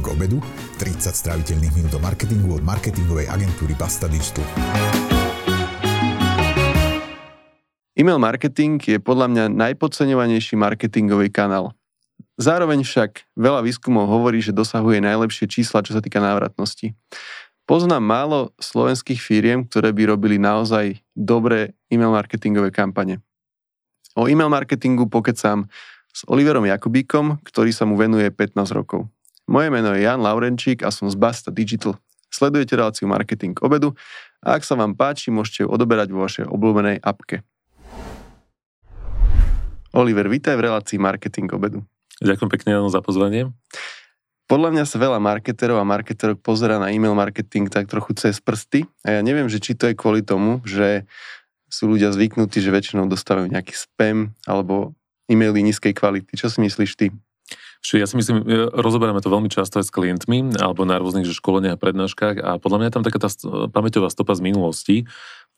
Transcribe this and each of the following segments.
marketing obedu, 30 stráviteľných minút o marketingu od marketingovej agentúry Basta Digital. E-mail marketing je podľa mňa najpodceňovanejší marketingový kanál. Zároveň však veľa výskumov hovorí, že dosahuje najlepšie čísla, čo sa týka návratnosti. Poznám málo slovenských firiem, ktoré by robili naozaj dobré e-mail marketingové kampane. O e-mail marketingu pokecám s Oliverom Jakubíkom, ktorý sa mu venuje 15 rokov. Moje meno je Jan Laurenčík a som z Basta Digital. Sledujete reláciu Marketing k obedu a ak sa vám páči, môžete ju odoberať vo vašej obľúbenej apke. Oliver, vítaj v relácii Marketing k obedu. Ďakujem pekne za pozvanie. Podľa mňa sa veľa marketerov a marketerok pozera na e-mail marketing tak trochu cez prsty a ja neviem, že či to je kvôli tomu, že sú ľudia zvyknutí, že väčšinou dostávajú nejaký spam alebo e-maily nízkej kvality. Čo si myslíš ty? Čiže ja si myslím, rozoberáme to veľmi často aj s klientmi alebo na rôznych že školeniach, prednáškach a podľa mňa je tam taká tá pamäťová stopa z minulosti,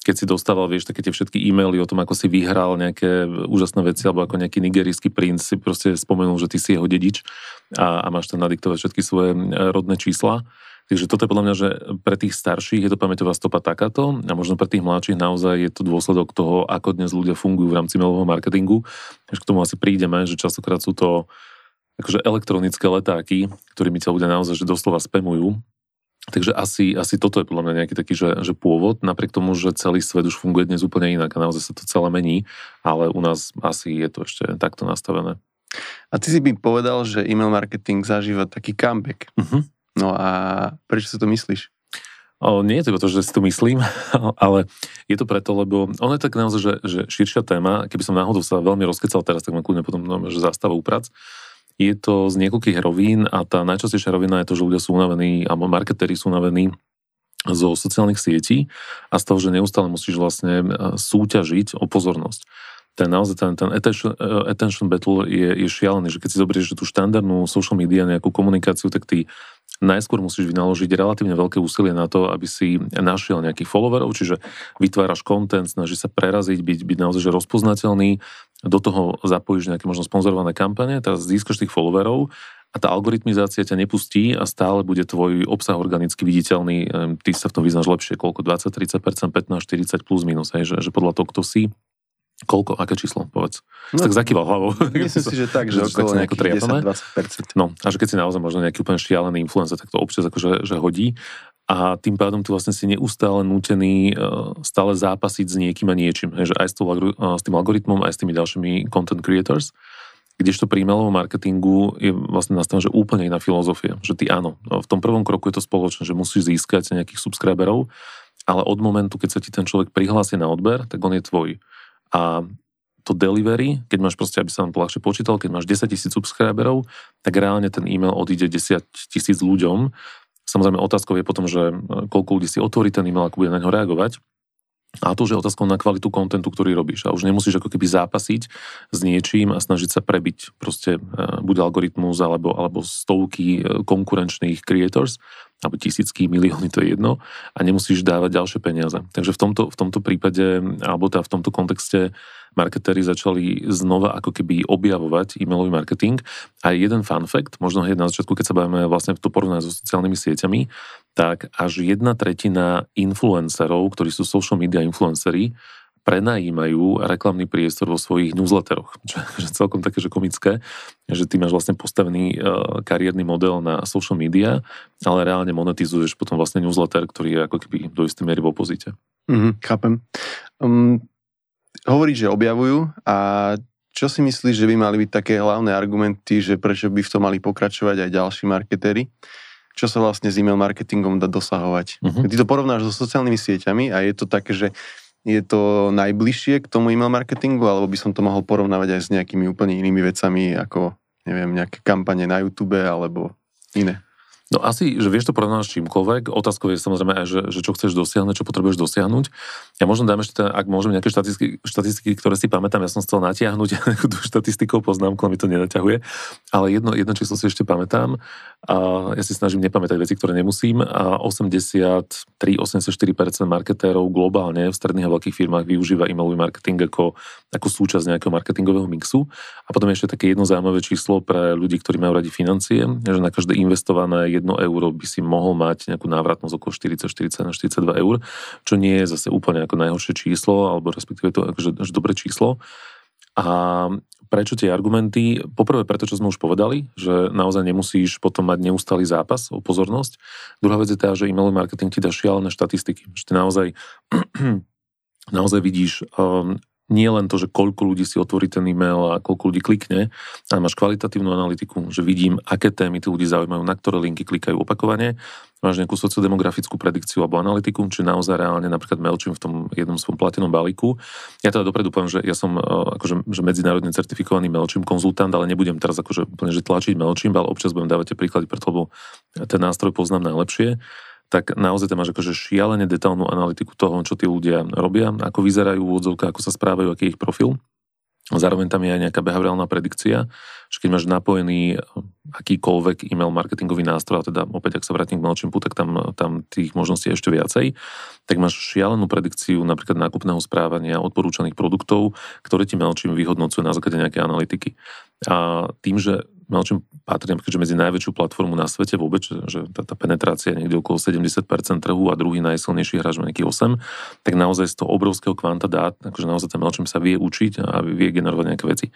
keď si dostával, vieš, také tie všetky e-maily o tom, ako si vyhral nejaké úžasné veci, alebo ako nejaký nigerijský princ si proste spomenul, že ty si jeho dedič a, a máš tam nadiktovať všetky svoje rodné čísla. Takže toto je podľa mňa, že pre tých starších je to pamäťová stopa takáto a možno pre tých mladších naozaj je to dôsledok toho, ako dnes ľudia fungujú v rámci mailového marketingu. Až k tomu asi prídeme, že častokrát sú to akože elektronické letáky, ktorými ťa ľudia naozaj že doslova spamujú Takže asi, asi toto je podľa mňa nejaký taký, že, že pôvod, napriek tomu, že celý svet už funguje dnes úplne inak a naozaj sa to celé mení, ale u nás asi je to ešte takto nastavené. A ty si by povedal, že e-mail marketing zažíva taký comeback. Uh-huh. No a prečo si to myslíš? O, nie je to to, že si to myslím, ale je to preto, lebo ono je tak naozaj, že, že širšia téma, keby som náhodou sa veľmi rozkecal teraz, tak ma kľudne potom no, že zastavu prac. Je to z niekoľkých rovín a tá najčastejšia rovina je to, že ľudia sú unavení, alebo marketéri sú unavení zo sociálnych sietí a z toho, že neustále musíš vlastne e, súťažiť o pozornosť. Ten naozaj ten, ten attention, e, attention battle je, je šialený, že keď si zoberieš tú štandardnú social media, nejakú komunikáciu, tak ty najskôr musíš vynaložiť relatívne veľké úsilie na to, aby si našiel nejakých followerov, čiže vytváraš content, snažíš sa preraziť, byť, byť naozaj že rozpoznateľný, do toho zapojíš nejaké možno sponzorované kampane, teraz získaš tých followerov a tá algoritmizácia ťa nepustí a stále bude tvoj obsah organicky viditeľný. Ty sa v tom vyznáš lepšie, koľko? 20, 30%, 15, 40 plus minus, hej, že, že podľa toho, kto si, Koľko? Aké číslo? Povedz. No, tak zakýval hlavou. Myslím si, že tak, že, okolo nejakých 10-20%. No, a že keď si naozaj možno nejaký úplne šialený influencer, tak to občas akože že hodí. A tým pádom tu vlastne si neustále nútený uh, stále zápasiť s niekým a niečím. Že aj s, tým, uh, s tým algoritmom, aj s tými ďalšími content creators. Kdežto pri mailovom marketingu je vlastne nastavená, že úplne iná filozofia. Že ty áno, v tom prvom kroku je to spoločné, že musíš získať nejakých subscriberov, ale od momentu, keď sa ti ten človek prihlási na odber, tak on je tvoj. A to delivery, keď máš proste, aby sa vám ľahšie počítal, keď máš 10 tisíc subscriberov, tak reálne ten e-mail odíde 10 tisíc ľuďom. Samozrejme otázkou je potom, že e, koľko ľudí si otvorí ten e-mail, ako bude na ňo reagovať. A to už je otázkou na kvalitu kontentu, ktorý robíš. A už nemusíš ako keby zápasiť s niečím a snažiť sa prebiť proste e, buď algoritmus alebo, alebo stovky e, konkurenčných creators, alebo tisícky, milióny, to je jedno, a nemusíš dávať ďalšie peniaze. Takže v tomto, v tomto prípade, alebo teda v tomto kontexte marketéri začali znova ako keby objavovať e-mailový marketing. A jeden fun fact, možno hneď na začiatku, keď sa bavíme vlastne to porovnať so sociálnymi sieťami, tak až jedna tretina influencerov, ktorí sú social media influenceri, prenajímajú reklamný priestor vo svojich newsletteroch. Čo je celkom také, že komické, že ty máš vlastne postavený uh, kariérny model na social media, ale reálne monetizuješ potom vlastne newsletter, ktorý je ako keby do istej miery v opozite. Mm, chápem. Um, hovorí, že objavujú a čo si myslíš, že by mali byť také hlavné argumenty, že prečo by v tom mali pokračovať aj ďalší marketéri? Čo sa vlastne s e-mail marketingom dá dosahovať? Uh-huh. Ty to porovnáš so sociálnymi sieťami a je to také, že je to najbližšie k tomu e-mail marketingu, alebo by som to mohol porovnávať aj s nejakými úplne inými vecami, ako neviem, nejaké kampane na YouTube alebo iné? No asi, že vieš to porovnať s čímkoľvek. Otázkou je samozrejme aj, že, že čo chceš dosiahnuť, čo potrebuješ dosiahnuť. Ja možno dám ešte, ak môžem, nejaké štatistiky, štatistiky, ktoré si pamätám, ja som chcel natiahnuť tú štatistikou, poznámku, mi to nenaťahuje, ale jedno, jedno číslo si ešte pamätám. A ja si snažím nepamätať veci, ktoré nemusím. A 83-84% marketérov globálne v stredných a veľkých firmách využíva e-mailový marketing ako, ako súčasť nejakého marketingového mixu. A potom ešte také jedno zaujímavé číslo pre ľudí, ktorí majú radi financie, že na každé investované 1 euro by si mohol mať nejakú návratnosť okolo 40, 40 na 42 eur, čo nie je zase úplne ako najhoršie číslo, alebo respektíve to akože dobré číslo. A prečo tie argumenty? Poprvé preto, čo sme už povedali, že naozaj nemusíš potom mať neustály zápas o pozornosť. Druhá vec je tá, že e-mailový marketing ti dá šialené štatistiky. Že ty naozaj, naozaj vidíš um, nie len to, že koľko ľudí si otvorí ten e-mail a koľko ľudí klikne, ale máš kvalitatívnu analytiku, že vidím, aké témy tí ľudí zaujímajú, na ktoré linky klikajú opakovane, máš nejakú sociodemografickú predikciu alebo analytiku, či naozaj reálne napríklad Mailchimp v tom jednom svojom platenom balíku. Ja teda dopredu poviem, že ja som e, akože, že medzinárodne certifikovaný Mailchimp konzultant, ale nebudem teraz akože úplne že tlačiť Mailchimp, ale občas budem dávať tie príklady, preto lebo ten nástroj poznám najlepšie tak naozaj tam máš akože šialene detálnu analytiku toho, čo tí ľudia robia, ako vyzerajú úvodzovka, ako sa správajú, aký je ich profil. Zároveň tam je aj nejaká behaviorálna predikcia, že keď máš napojený akýkoľvek e-mail marketingový nástroj, a teda opäť ak sa vrátim k MailChimpu, tak tam, tam tých možností je ešte viacej, tak máš šialenú predikciu napríklad nákupného správania, odporúčaných produktov, ktoré ti MailChimp vyhodnocuje na základe nejakej analytiky. A tým, že MailChimp patrí keďže medzi najväčšiu platformu na svete vôbec, že tá, tá penetrácia je niekde okolo 70% trhu a druhý najsilnejší hráč má nejaký 8, tak naozaj z toho obrovského kvanta dát, akože naozaj ten MailChimp sa vie učiť a vie generovať nejaké veci.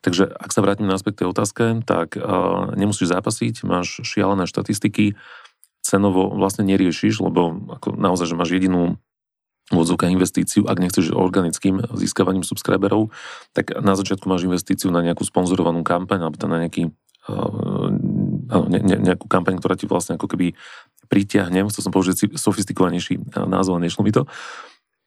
Takže ak sa vrátim na aspekt tej otázke, tak uh, nemusíš zápasiť, máš šialené štatistiky, cenovo vlastne neriešiš, lebo ako naozaj, že máš jedinú vodzovka investíciu, ak nechceš organickým získavaním subscriberov, tak na začiatku máš investíciu na nejakú sponzorovanú kampaň, alebo na nejaký, uh, ne, ne, nejakú kampaň, ktorá ti vlastne ako keby pritiahne, chcel som použiť sofistikovanejší názov, a nešlo mi to,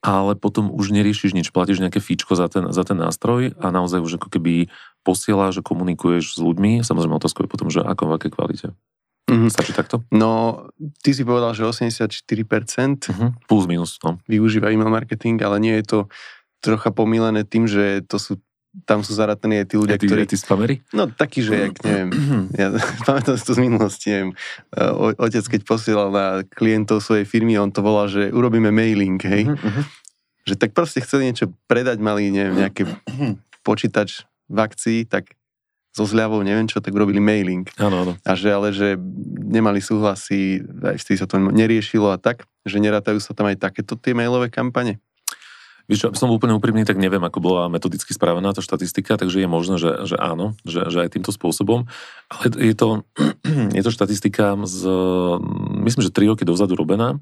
ale potom už neriešiš nič, platíš nejaké fíčko za ten, za ten nástroj a naozaj už ako keby posielaš, že komunikuješ s ľuďmi, samozrejme otázka je potom, že ako, v akej kvalite. Mm-hmm. Stačí takto? No, ty si povedal, že 84% mm-hmm. plus minus, no. využíva email marketing, ale nie je to trocha pomílené tým, že to sú tam sú zarataní aj tí ľudia, tí, ktorí... Tí spamery? No taký, že jak, neviem, ja pamätám si to z minulosti, neviem, o, otec keď posielal na klientov svojej firmy, on to volal, že urobíme mailing, hej. Uh-huh. Že tak proste chceli niečo predať, mali, neviem, nejaký počítač v akcii, tak so zľavou, neviem čo, tak urobili mailing. Áno, áno. A že ale, že nemali súhlasy, aj vtedy sa to neriešilo a tak, že nerátajú sa tam aj takéto tie mailové kampane. Víš čo, som úplne úprimný, tak neviem, ako bola metodicky spravená tá štatistika, takže je možné, že, že áno, že, že aj týmto spôsobom. Ale je to, je to štatistika z, myslím, že 3 roky dozadu robená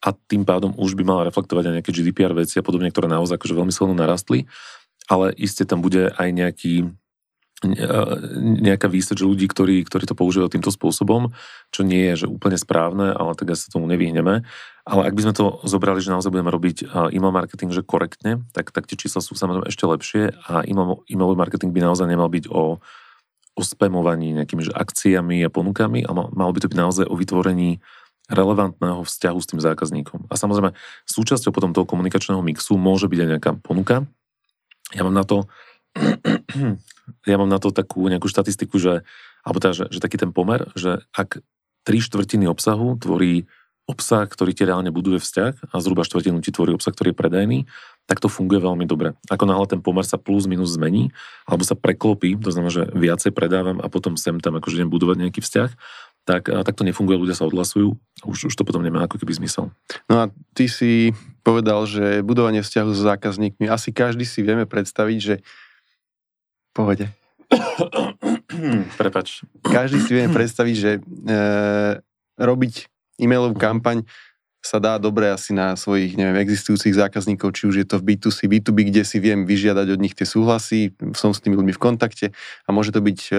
a tým pádom už by mala reflektovať aj nejaké GDPR veci a podobne, ktoré naozaj akože veľmi silno narastli. Ale iste tam bude aj nejaký, nejaká výseč ľudí, ktorí, ktorí to používajú týmto spôsobom, čo nie je že úplne správne, ale tak sa tomu nevyhneme. Ale ak by sme to zobrali, že naozaj budeme robiť email marketing že korektne, tak, tak tie čísla sú samozrejme ešte lepšie a email, marketing by naozaj nemal byť o, o spamovaní nejakými že akciami a ponukami, ale mal by to byť naozaj o vytvorení relevantného vzťahu s tým zákazníkom. A samozrejme, súčasťou potom toho komunikačného mixu môže byť aj nejaká ponuka. Ja mám na to ja mám na to takú nejakú štatistiku, že, alebo teda, že, že taký ten pomer, že ak tri štvrtiny obsahu tvorí obsah, ktorý ti reálne buduje vzťah a zhruba štvrtinu ti tvorí obsah, ktorý je predajný, tak to funguje veľmi dobre. Ako náhle ten pomer sa plus minus zmení, alebo sa preklopí, to znamená, že viacej predávam a potom sem tam akože idem budovať nejaký vzťah, tak, tak to nefunguje, ľudia sa odhlasujú, už, už to potom nemá ako keby zmysel. No a ty si povedal, že budovanie vzťahu s zákazníkmi, asi každý si vieme predstaviť, že Pohode. Prepač. Každý si vie predstaviť, že e, robiť e-mailovú kampaň sa dá dobre asi na svojich, neviem, existujúcich zákazníkov, či už je to v B2C, B2B, kde si viem vyžiadať od nich tie súhlasy, som s tými ľuďmi v kontakte a môže to byť e,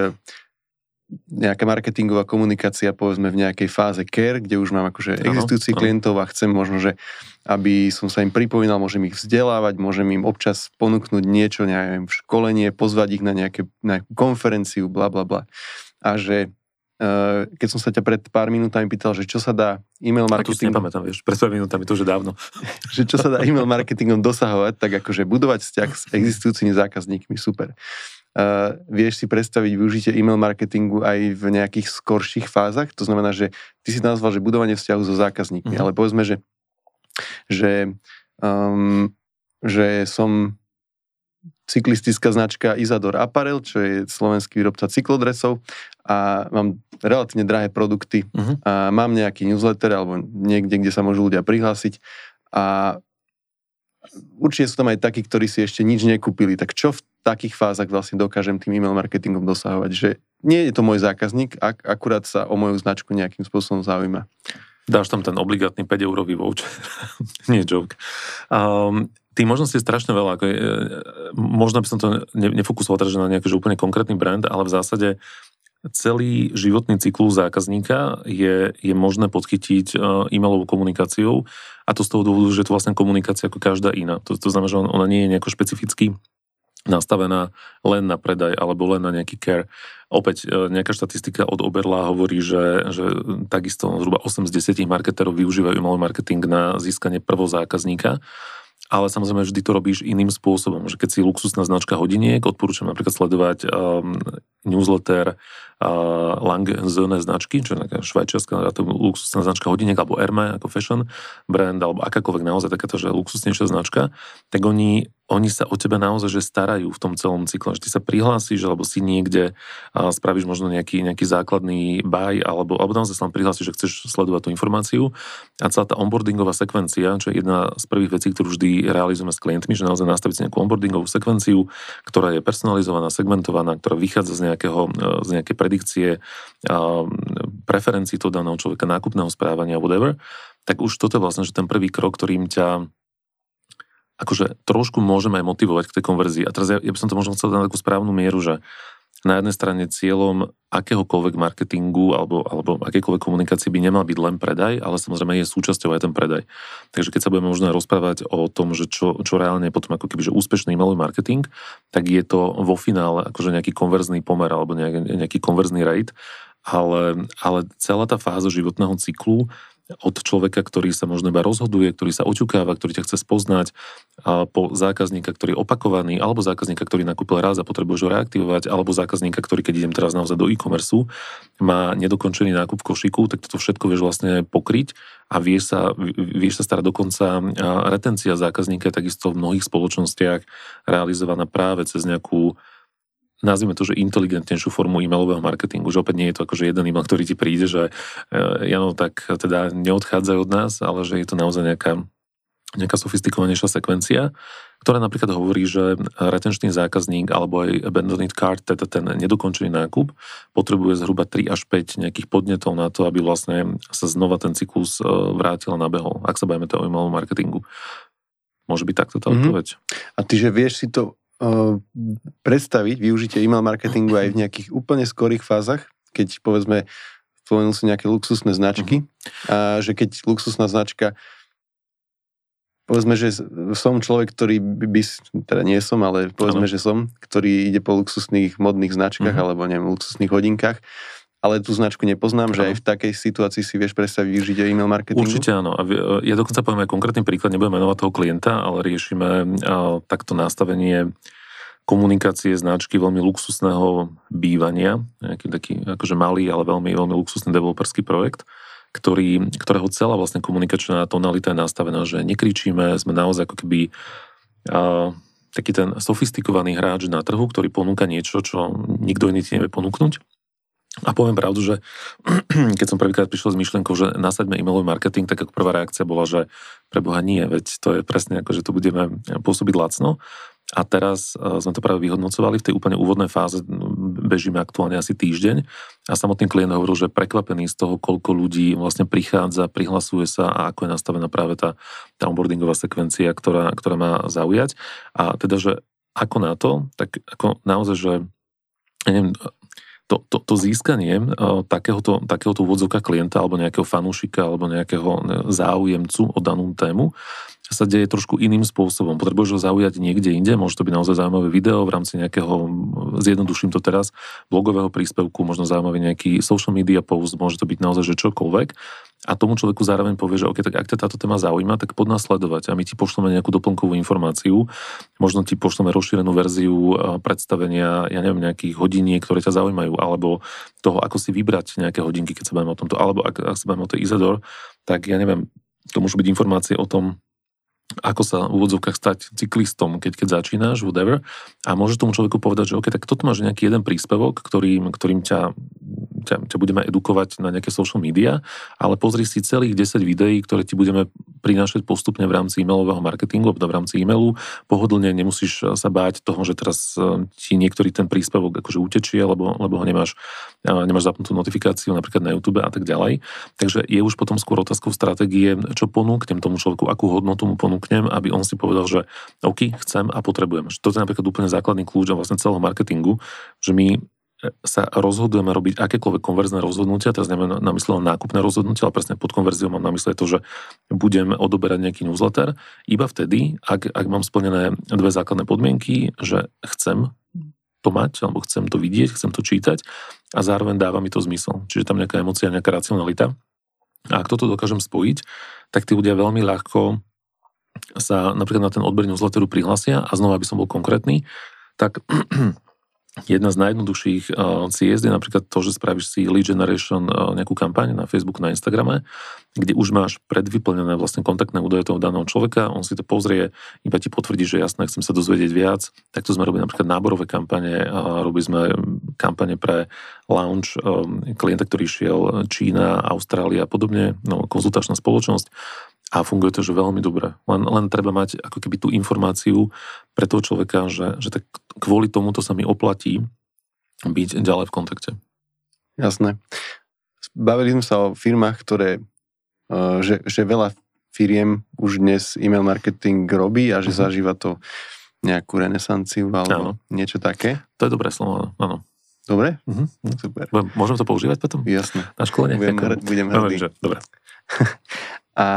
nejaká marketingová komunikácia, povedzme v nejakej fáze care, kde už mám akože existujúcich klientov a chcem možno, že aby som sa im pripomínal, môžem ich vzdelávať, môžem im občas ponúknuť niečo, neviem, školenie, pozvať ich na nejaké, nejakú konferenciu, bla bla bla. A že uh, keď som sa ťa pred pár minútami pýtal, že čo sa dá e-mail marketingom... A to si vieš, pred pár minútami to už je dávno. že čo sa dá e-mail marketingom dosahovať, tak akože budovať vzťah s existujúcimi zákazníkmi, super. Uh, vieš si predstaviť využitie e-mail marketingu aj v nejakých skorších fázach? To znamená, že ty si nazval, že budovanie vzťahu so zákazníkmi, uh-huh. ale povedzme, že, že, um, že som cyklistická značka Isador Apparel, čo je slovenský výrobca cyklodresov a mám relatívne drahé produkty uh-huh. a mám nejaký newsletter alebo niekde, kde sa môžu ľudia prihlásiť a určite sú tam aj takí, ktorí si ešte nič nekúpili. Tak čo v takých fázach vlastne dokážem tým e-mail marketingom dosahovať? Že nie je to môj zákazník, ak akurát sa o moju značku nejakým spôsobom zaujíma. Dáš tam ten obligátny 5 eurový voucher. nie joke. Um, tých možností je strašne veľa. Ako je, e, možno by som to nefokusoval teraz na nejaký úplne konkrétny brand, ale v zásade celý životný cyklus zákazníka je, je možné podchytiť e, e-mailovou komunikáciou a to z toho dôvodu, že je to vlastne komunikácia ako každá iná. To, to znamená, že ona nie je nejako špecificky nastavená len na predaj alebo len na nejaký care. Opäť e, nejaká štatistika od Oberla hovorí, že, že takisto zhruba 8 z 10 marketerov využívajú e-mailový marketing na získanie prvozákazníka. zákazníka ale samozrejme vždy to robíš iným spôsobom, že keď si luxusná značka hodiniek, odporúčam napríklad sledovať um, newsletter uh, Lang Zone značky, čo je taká švajčiarska luxusná značka hodiniek, alebo Hermé ako fashion brand, alebo akákoľvek naozaj takáto, že luxusnejšia značka, tak oni oni sa o teba naozaj že starajú v tom celom cykle, že ty sa prihlásiš, alebo si niekde a spravíš možno nejaký, nejaký základný buy, alebo, alebo naozaj sa len prihlásiš, že chceš sledovať tú informáciu. A celá tá onboardingová sekvencia, čo je jedna z prvých vecí, ktorú vždy realizujeme s klientmi, že naozaj nastaviť si nejakú onboardingovú sekvenciu, ktorá je personalizovaná, segmentovaná, ktorá vychádza z, nejakého, z nejakej predikcie preferencií toho daného človeka, nákupného správania, whatever, tak už toto je vlastne že ten prvý krok, ktorým ťa akože trošku môžeme aj motivovať k tej konverzii. A teraz ja, ja by som to možno chcel dať na takú správnu mieru, že na jednej strane cieľom akéhokoľvek marketingu alebo, alebo akékoľvek komunikácie by nemal byť len predaj, ale samozrejme je súčasťou aj ten predaj. Takže keď sa budeme možno rozprávať o tom, že čo, čo reálne je potom ako keby že úspešný e marketing, tak je to vo finále akože nejaký konverzný pomer alebo nejaký, nejaký konverzný rate, ale, ale celá tá fáza životného cyklu od človeka, ktorý sa možno iba rozhoduje, ktorý sa oťukáva, ktorý ťa chce spoznať, a po zákazníka, ktorý je opakovaný, alebo zákazníka, ktorý nakúpil raz a potrebuje ho reaktivovať, alebo zákazníka, ktorý, keď idem teraz naozaj do e-commerce, má nedokončený nákup v košiku, tak toto všetko vieš vlastne pokryť a vieš sa, vieš sa starať dokonca retencia zákazníka takisto v mnohých spoločnostiach realizovaná práve cez nejakú nazvime to, že inteligentnejšiu formu e-mailového marketingu, že opäť nie je to akože jeden e-mail, ktorý ti príde, že e, Jano, tak teda neodchádzajú od nás, ale že je to naozaj nejaká, nejaká sofistikovanejšia sekvencia, ktorá napríklad hovorí, že retenčný zákazník alebo aj abandoned card, teda ten nedokončený nákup, potrebuje zhruba 3 až 5 nejakých podnetov na to, aby vlastne sa znova ten cyklus e, vrátil a nabehol, ak sa bavíme o e-mailovom marketingu. Môže byť takto tá mm-hmm. odpoveď. A ty, že vieš si to predstaviť využitie e-mail marketingu aj v nejakých úplne skorých fázach, keď povedzme spomenul si nejaké luxusné značky uh-huh. a že keď luxusná značka povedzme, že som človek, ktorý by, teda nie som, ale povedzme, ano. že som, ktorý ide po luxusných modných značkách uh-huh. alebo neviem, luxusných hodinkách ale tú značku nepoznám, že aj v takej situácii si vieš predstaviť využiť e-mail marketing. Určite áno. A ja dokonca poviem aj konkrétny príklad, nebudem menovať toho klienta, ale riešime takto nastavenie komunikácie značky veľmi luxusného bývania, nejaký taký akože malý, ale veľmi, veľmi luxusný developerský projekt, ktorý, ktorého celá vlastne komunikačná tonalita je nastavená, že nekričíme, sme naozaj ako keby a, taký ten sofistikovaný hráč na trhu, ktorý ponúka niečo, čo nikto iný ti nevie ponúknuť a poviem pravdu, že keď som prvýkrát prišiel s myšlienkou, že nasaďme e-mailový marketing, tak ako prvá reakcia bola, že pre Boha nie, veď to je presne ako, že tu budeme pôsobiť lacno. A teraz e, sme to práve vyhodnocovali v tej úplne úvodnej fáze, bežíme aktuálne asi týždeň a samotný klient hovoril, že prekvapený z toho, koľko ľudí vlastne prichádza, prihlasuje sa a ako je nastavená práve tá, tá onboardingová sekvencia, ktorá, ktorá má zaujať. A teda, že ako na to, tak ako naozaj, že ja neviem, to, to, to získanie takéhoto, takéhoto úvodzovka klienta alebo nejakého fanúšika alebo nejakého záujemcu o danú tému sa deje trošku iným spôsobom. Potrebuješ ho zaujať niekde inde, môže to byť naozaj zaujímavé video v rámci nejakého, zjednoduším to teraz, blogového príspevku, možno zaujímavý nejaký social media post, môže to byť naozaj že čokoľvek. A tomu človeku zároveň povie, že OK, tak ak ťa táto téma zaujíma, tak pod nás sledovať a my ti pošleme nejakú doplnkovú informáciu, možno ti pošleme rozšírenú verziu predstavenia, ja neviem, nejakých hodiniek, ktoré ťa zaujímajú, alebo toho, ako si vybrať nejaké hodinky, keď sa bavíme o tomto, alebo ak, ak sa bavíme o tej Izador, tak ja neviem, to môžu byť informácie o tom, ako sa v úvodzovkách stať cyklistom, keď, keď začínaš, whatever. A môže tomu človeku povedať, že OK, tak toto máš nejaký jeden príspevok, ktorým, ktorým ťa, ťa, ťa budeme edukovať na nejaké social media, ale pozri si celých 10 videí, ktoré ti budeme prinášať postupne v rámci e-mailového marketingu, v rámci e-mailu. Pohodlne nemusíš sa báť toho, že teraz e, ti niektorý ten príspevok akože utečie, lebo, lebo ho nemáš, nemáš zapnutú notifikáciu napríklad na YouTube a tak ďalej. Takže je už potom skôr otázkou stratégie, čo ponúknem tomu človeku, akú hodnotu mu ponúknem aby on si povedal, že OK, chcem a potrebujem. To je napríklad úplne základný kľúč a vlastne celého marketingu, že my e, sa rozhodujeme robiť akékoľvek konverzné rozhodnutia, teraz neviem na mysle nákupné rozhodnutia, ale presne pod konverziou mám na mysle to, že budem odoberať nejaký newsletter, iba vtedy, ak, ak mám splnené dve základné podmienky, že chcem to mať, alebo chcem to vidieť, chcem to čítať a zároveň dáva mi to zmysel. Čiže tam nejaká emocia, nejaká racionalita. A ak toto dokážem spojiť, tak tí ľudia veľmi ľahko sa napríklad na ten odber newsletteru prihlásia a znova, aby som bol konkrétny, tak jedna z najjednoduchších uh, ciest je napríklad to, že spravíš si lead generation uh, nejakú kampaň na Facebook, na Instagrame, kde už máš predvyplnené vlastne kontaktné údaje toho daného človeka, on si to pozrie, iba ti potvrdí, že jasné, chcem sa dozvedieť viac. Takto sme robili napríklad náborové kampane, uh, robili sme kampane pre um, klienta, ktorý šiel Čína, Austrália a podobne, no, konzultačná spoločnosť a funguje to že veľmi dobre. Len, len treba mať ako keby tú informáciu pre toho človeka, že, že tak kvôli tomuto sa mi oplatí byť ďalej v kontakte. Jasné. Bavili sme sa o firmách, ktoré, e, že, že veľa firiem už dnes e-mail marketing robí a že uh-huh. zažíva to nejakú renesanciu alebo áno. niečo také. To je dobré slovo, áno. Dobre? Uh-huh. Super. Môžem to používať potom? Jasné. Na školenie? Budem, budem hrdý. Dobre. a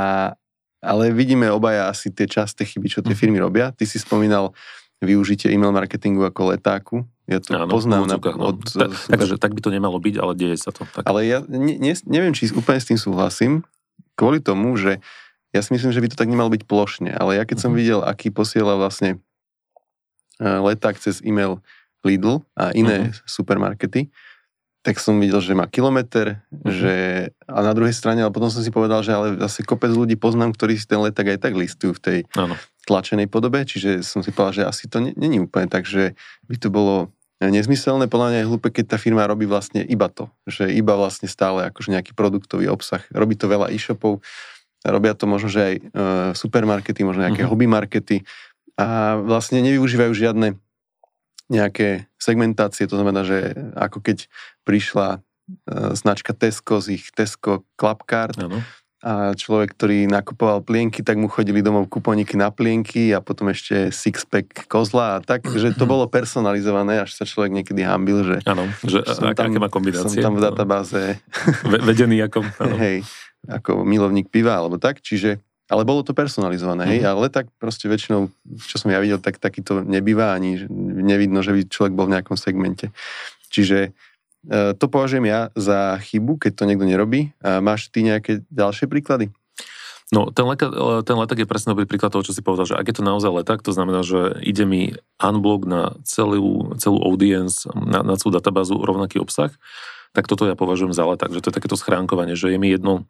ale vidíme obaja asi tie časté chyby, čo tie mhm. firmy robia. Ty si spomínal využitie e-mail marketingu ako letáku. Ja to Áno, poznám. Na, no. od, ta, takže tak by to nemalo byť, ale deje sa to. Tak. Ale ja ne, ne, neviem, či úplne s tým súhlasím, kvôli tomu, že ja si myslím, že by to tak nemalo byť plošne, ale ja keď som mhm. videl, aký posiela vlastne e, leták cez e-mail Lidl a iné uh-huh. supermarkety, tak som videl, že má kilometr, uh-huh. že a na druhej strane, ale potom som si povedal, že ale zase kopec ľudí poznám, ktorí si ten leták aj tak listujú v tej ano. tlačenej podobe, čiže som si povedal, že asi to není úplne tak, že by to bolo nezmyselné, podľa mňa je hlúpe, keď tá firma robí vlastne iba to, že iba vlastne stále akože nejaký produktový obsah. Robí to veľa e-shopov, robia to možno, že aj e, supermarkety, možno nejaké uh-huh. hobby markety a vlastne nevyužívajú žiadne nejaké segmentácie, to znamená, že ako keď prišla uh, značka Tesco z ich Tesco Clubcard ano. a človek, ktorý nakupoval plienky, tak mu chodili domov kuponiky na plienky a potom ešte sixpack kozla a tak, že to bolo personalizované, až sa človek niekedy hambil, že, ano, že som ak, tam, aké má kombinácie. Som tam v databáze vedený ako, hej, ako milovník piva alebo tak, čiže ale bolo to personalizované, hej, mm. ale tak proste väčšinou, čo som ja videl, tak takýto nebýva ani nevidno, že by človek bol v nejakom segmente. Čiže e, to považujem ja za chybu, keď to niekto nerobí. A máš ty nejaké ďalšie príklady? No, ten, leka, ten leták je presne dobrý príklad toho, čo si povedal, že ak je to naozaj leták, to znamená, že ide mi unblock na celú, celú audience, na, na celú databázu rovnaký obsah, tak toto ja považujem za leták, že to je takéto schránkovanie, že je mi jedno,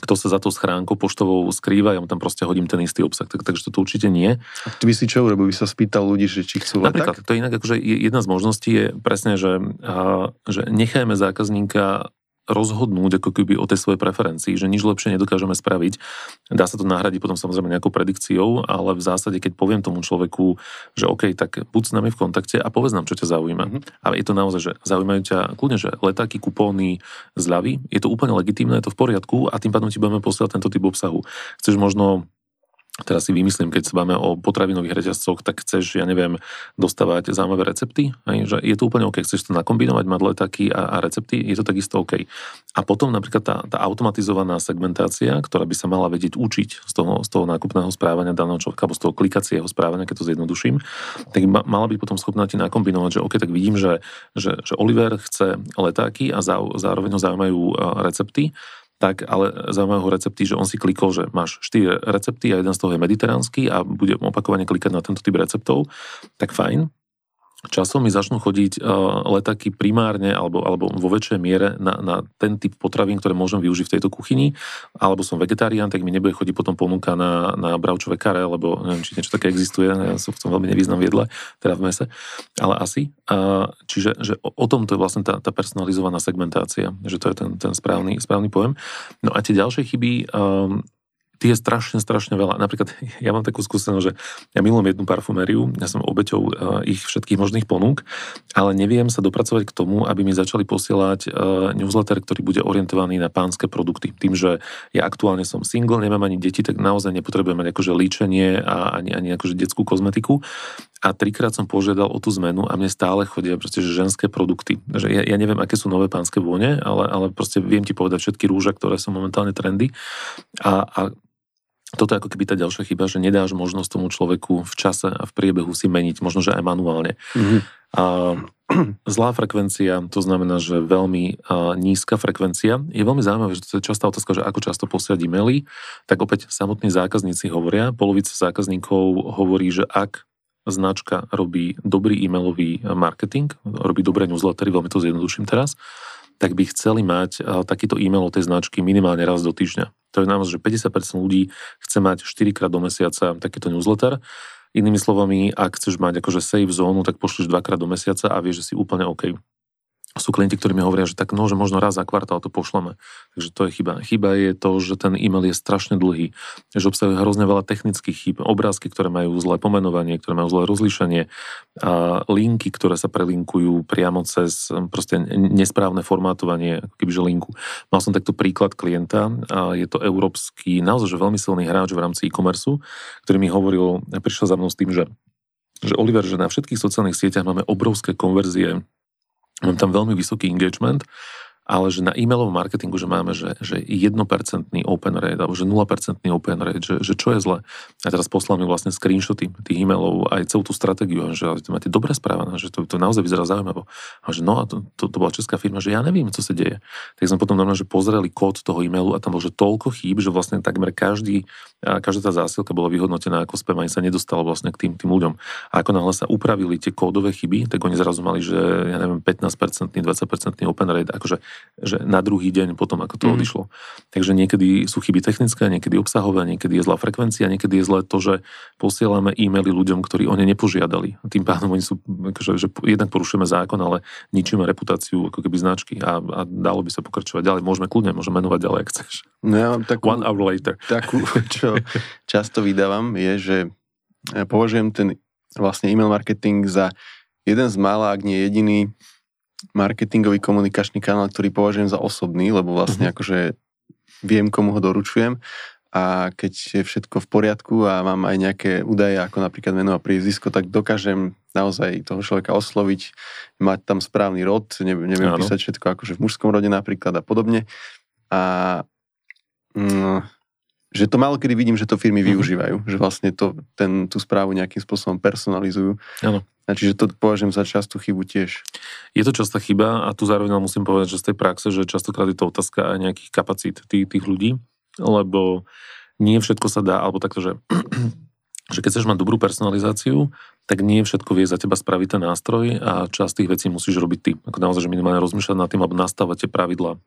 kto sa za tú schránku poštovou skrýva, ja mu tam proste hodím ten istý obsah, tak, takže to určite nie. A ty by si čo urobil? By sa spýtal ľudí, že či chcú Napríklad, to je inak, akože jedna z možností je presne, že, a, že nechajme zákazníka rozhodnúť ako keby o tej svojej preferencii, že nič lepšie nedokážeme spraviť. Dá sa to nahradiť potom samozrejme nejakou predikciou, ale v zásade, keď poviem tomu človeku, že OK, tak buď s nami v kontakte a povedz nám, čo ťa zaujíma. Mm-hmm. A je to naozaj, že zaujímajú ťa kľudne, že letáky, kupóny, zľavy, je to úplne legitímne, je to v poriadku a tým pádom ti budeme posielať tento typ obsahu. Chceš možno teraz si vymyslím, keď sa bavíme o potravinových reťazcoch, tak chceš, ja neviem, dostávať zaujímavé recepty, hej, že je to úplne OK, chceš to nakombinovať, mať letáky a, a recepty, je to takisto OK. A potom napríklad tá, tá automatizovaná segmentácia, ktorá by sa mala vedieť učiť z toho, z toho nákupného správania daného človeka, alebo z toho klikacieho správania, keď to zjednoduším, tak ma, mala byť potom schopná ti nakombinovať, že OK, tak vidím, že, že, že Oliver chce letáky a zároveň ho zaujímajú recepty, tak ale zaujímavé recepty, že on si klikol, že máš 4 recepty a jeden z toho je mediteránsky a bude opakovane klikať na tento typ receptov, tak fajn časom mi začnú chodiť uh, letáky primárne alebo, alebo vo väčšej miere na, na ten typ potravín, ktoré môžem využiť v tejto kuchyni, alebo som vegetarián, tak mi nebude chodiť potom ponuka na, na bravčové kare, lebo neviem, či niečo také existuje, ja som v tom veľmi nevýznam v jedle, teda v mese, ale asi. Uh, čiže že o, o tom to je vlastne tá, tá personalizovaná segmentácia, že to je ten, ten správny, správny pojem. No a tie ďalšie chyby, um, tie je strašne, strašne veľa. Napríklad ja mám takú skúsenosť, že ja milujem jednu parfumériu, ja som obeťou uh, ich všetkých možných ponúk, ale neviem sa dopracovať k tomu, aby mi začali posielať uh, newsletter, ktorý bude orientovaný na pánske produkty. Tým, že ja aktuálne som single, nemám ani deti, tak naozaj nepotrebujem mať akože líčenie a ani, ani akože detskú kozmetiku. A trikrát som požiadal o tú zmenu a mne stále chodia proste že ženské produkty. Že ja, ja neviem, aké sú nové pánske vône, ale, ale proste viem ti povedať všetky rúža, ktoré sú momentálne trendy. A, a toto je ako keby tá ďalšia chyba, že nedáš možnosť tomu človeku v čase a v priebehu si meniť, možno že aj manuálne. Mm-hmm. A zlá frekvencia, to znamená, že veľmi a, nízka frekvencia. Je veľmi zaujímavé, že to je častá otázka, že ako často posielať e-maily, tak opäť samotní zákazníci hovoria, polovica zákazníkov hovorí, že ak značka robí dobrý e-mailový marketing, robí dobré newslettery, veľmi to zjednoduším teraz, tak by chceli mať takýto e-mail od tej značky minimálne raz do týždňa. To je naozaj, že 50% ľudí chce mať 4 krát do mesiaca takýto newsletter. Inými slovami, ak chceš mať akože save zónu, tak pošleš dvakrát do mesiaca a vieš, že si úplne OK sú klienti, ktorí mi hovoria, že tak no, že možno raz za kvartál to pošleme. Takže to je chyba. Chyba je to, že ten e-mail je strašne dlhý, že obsahuje hrozne veľa technických chýb, obrázky, ktoré majú zlé pomenovanie, ktoré majú zlé rozlíšenie, a linky, ktoré sa prelinkujú priamo cez proste nesprávne formátovanie, kebyže linku. Mal som takto príklad klienta, a je to európsky, naozaj že veľmi silný hráč v rámci e-commerce, ktorý mi hovoril, prišiel za mnou s tým, že že Oliver, že na všetkých sociálnych sieťach máme obrovské konverzie Mám tam veľmi vysoký engagement ale že na e-mailovom marketingu, že máme, že, že 1% open rate, alebo že 0% open rate, že, že čo je zle. A teraz poslal mi vlastne screenshoty tých e-mailov, aj celú tú stratégiu, že to máte dobre správané, že to, to naozaj vyzerá zaujímavo. A že no a to, to, to bola česká firma, že ja neviem, co sa deje. Tak sme potom normálne, že pozreli kód toho e-mailu a tam bol, že toľko chýb, že vlastne takmer každý, každá tá zásielka bola vyhodnotená ako spam, ani sa nedostalo vlastne k tým, tým ľuďom. A ako náhle sa upravili tie kódové chyby, tak oni zrazu mali, že ja neviem, 15%, 20% open rate, akože že na druhý deň potom, ako to mm. odišlo. Takže niekedy sú chyby technické, niekedy obsahové, niekedy je zlá frekvencia, niekedy je zlé to, že posielame e-maily ľuďom, ktorí o ne nepožiadali. Tým pádom oni sú, akože, že jednak porušujeme zákon, ale ničíme reputáciu ako keby značky a, a dalo by sa pokračovať ďalej. Môžeme kľudne, môžeme menovať ďalej, ak chceš. No ja takú, One hour later. Takú, čo často vydávam, je, že ja považujem ten vlastne e-mail marketing za jeden z mála, ak nie jediný marketingový komunikačný kanál, ktorý považujem za osobný, lebo vlastne mm-hmm. akože viem, komu ho doručujem a keď je všetko v poriadku a mám aj nejaké údaje, ako napríklad meno a priezvisko, tak dokážem naozaj toho človeka osloviť, mať tam správny rod, neviem, neviem písať všetko akože v mužskom rode napríklad a podobne. A mm, že to málo kedy vidím, že to firmy mm-hmm. využívajú, že vlastne to, ten, tú správu nejakým spôsobom personalizujú. Áno. A čiže to považujem za častú chybu tiež. Je to častá chyba a tu zároveň musím povedať, že z tej praxe, že častokrát je to otázka aj nejakých kapacít tých, tých ľudí, lebo nie všetko sa dá, alebo takto, že, že keď chceš mať dobrú personalizáciu, tak nie všetko vie za teba spraviť ten nástroj a časť tých vecí musíš robiť ty. Ako naozaj, že minimálne rozmýšľať nad tým, alebo nastavať tie pravidlá.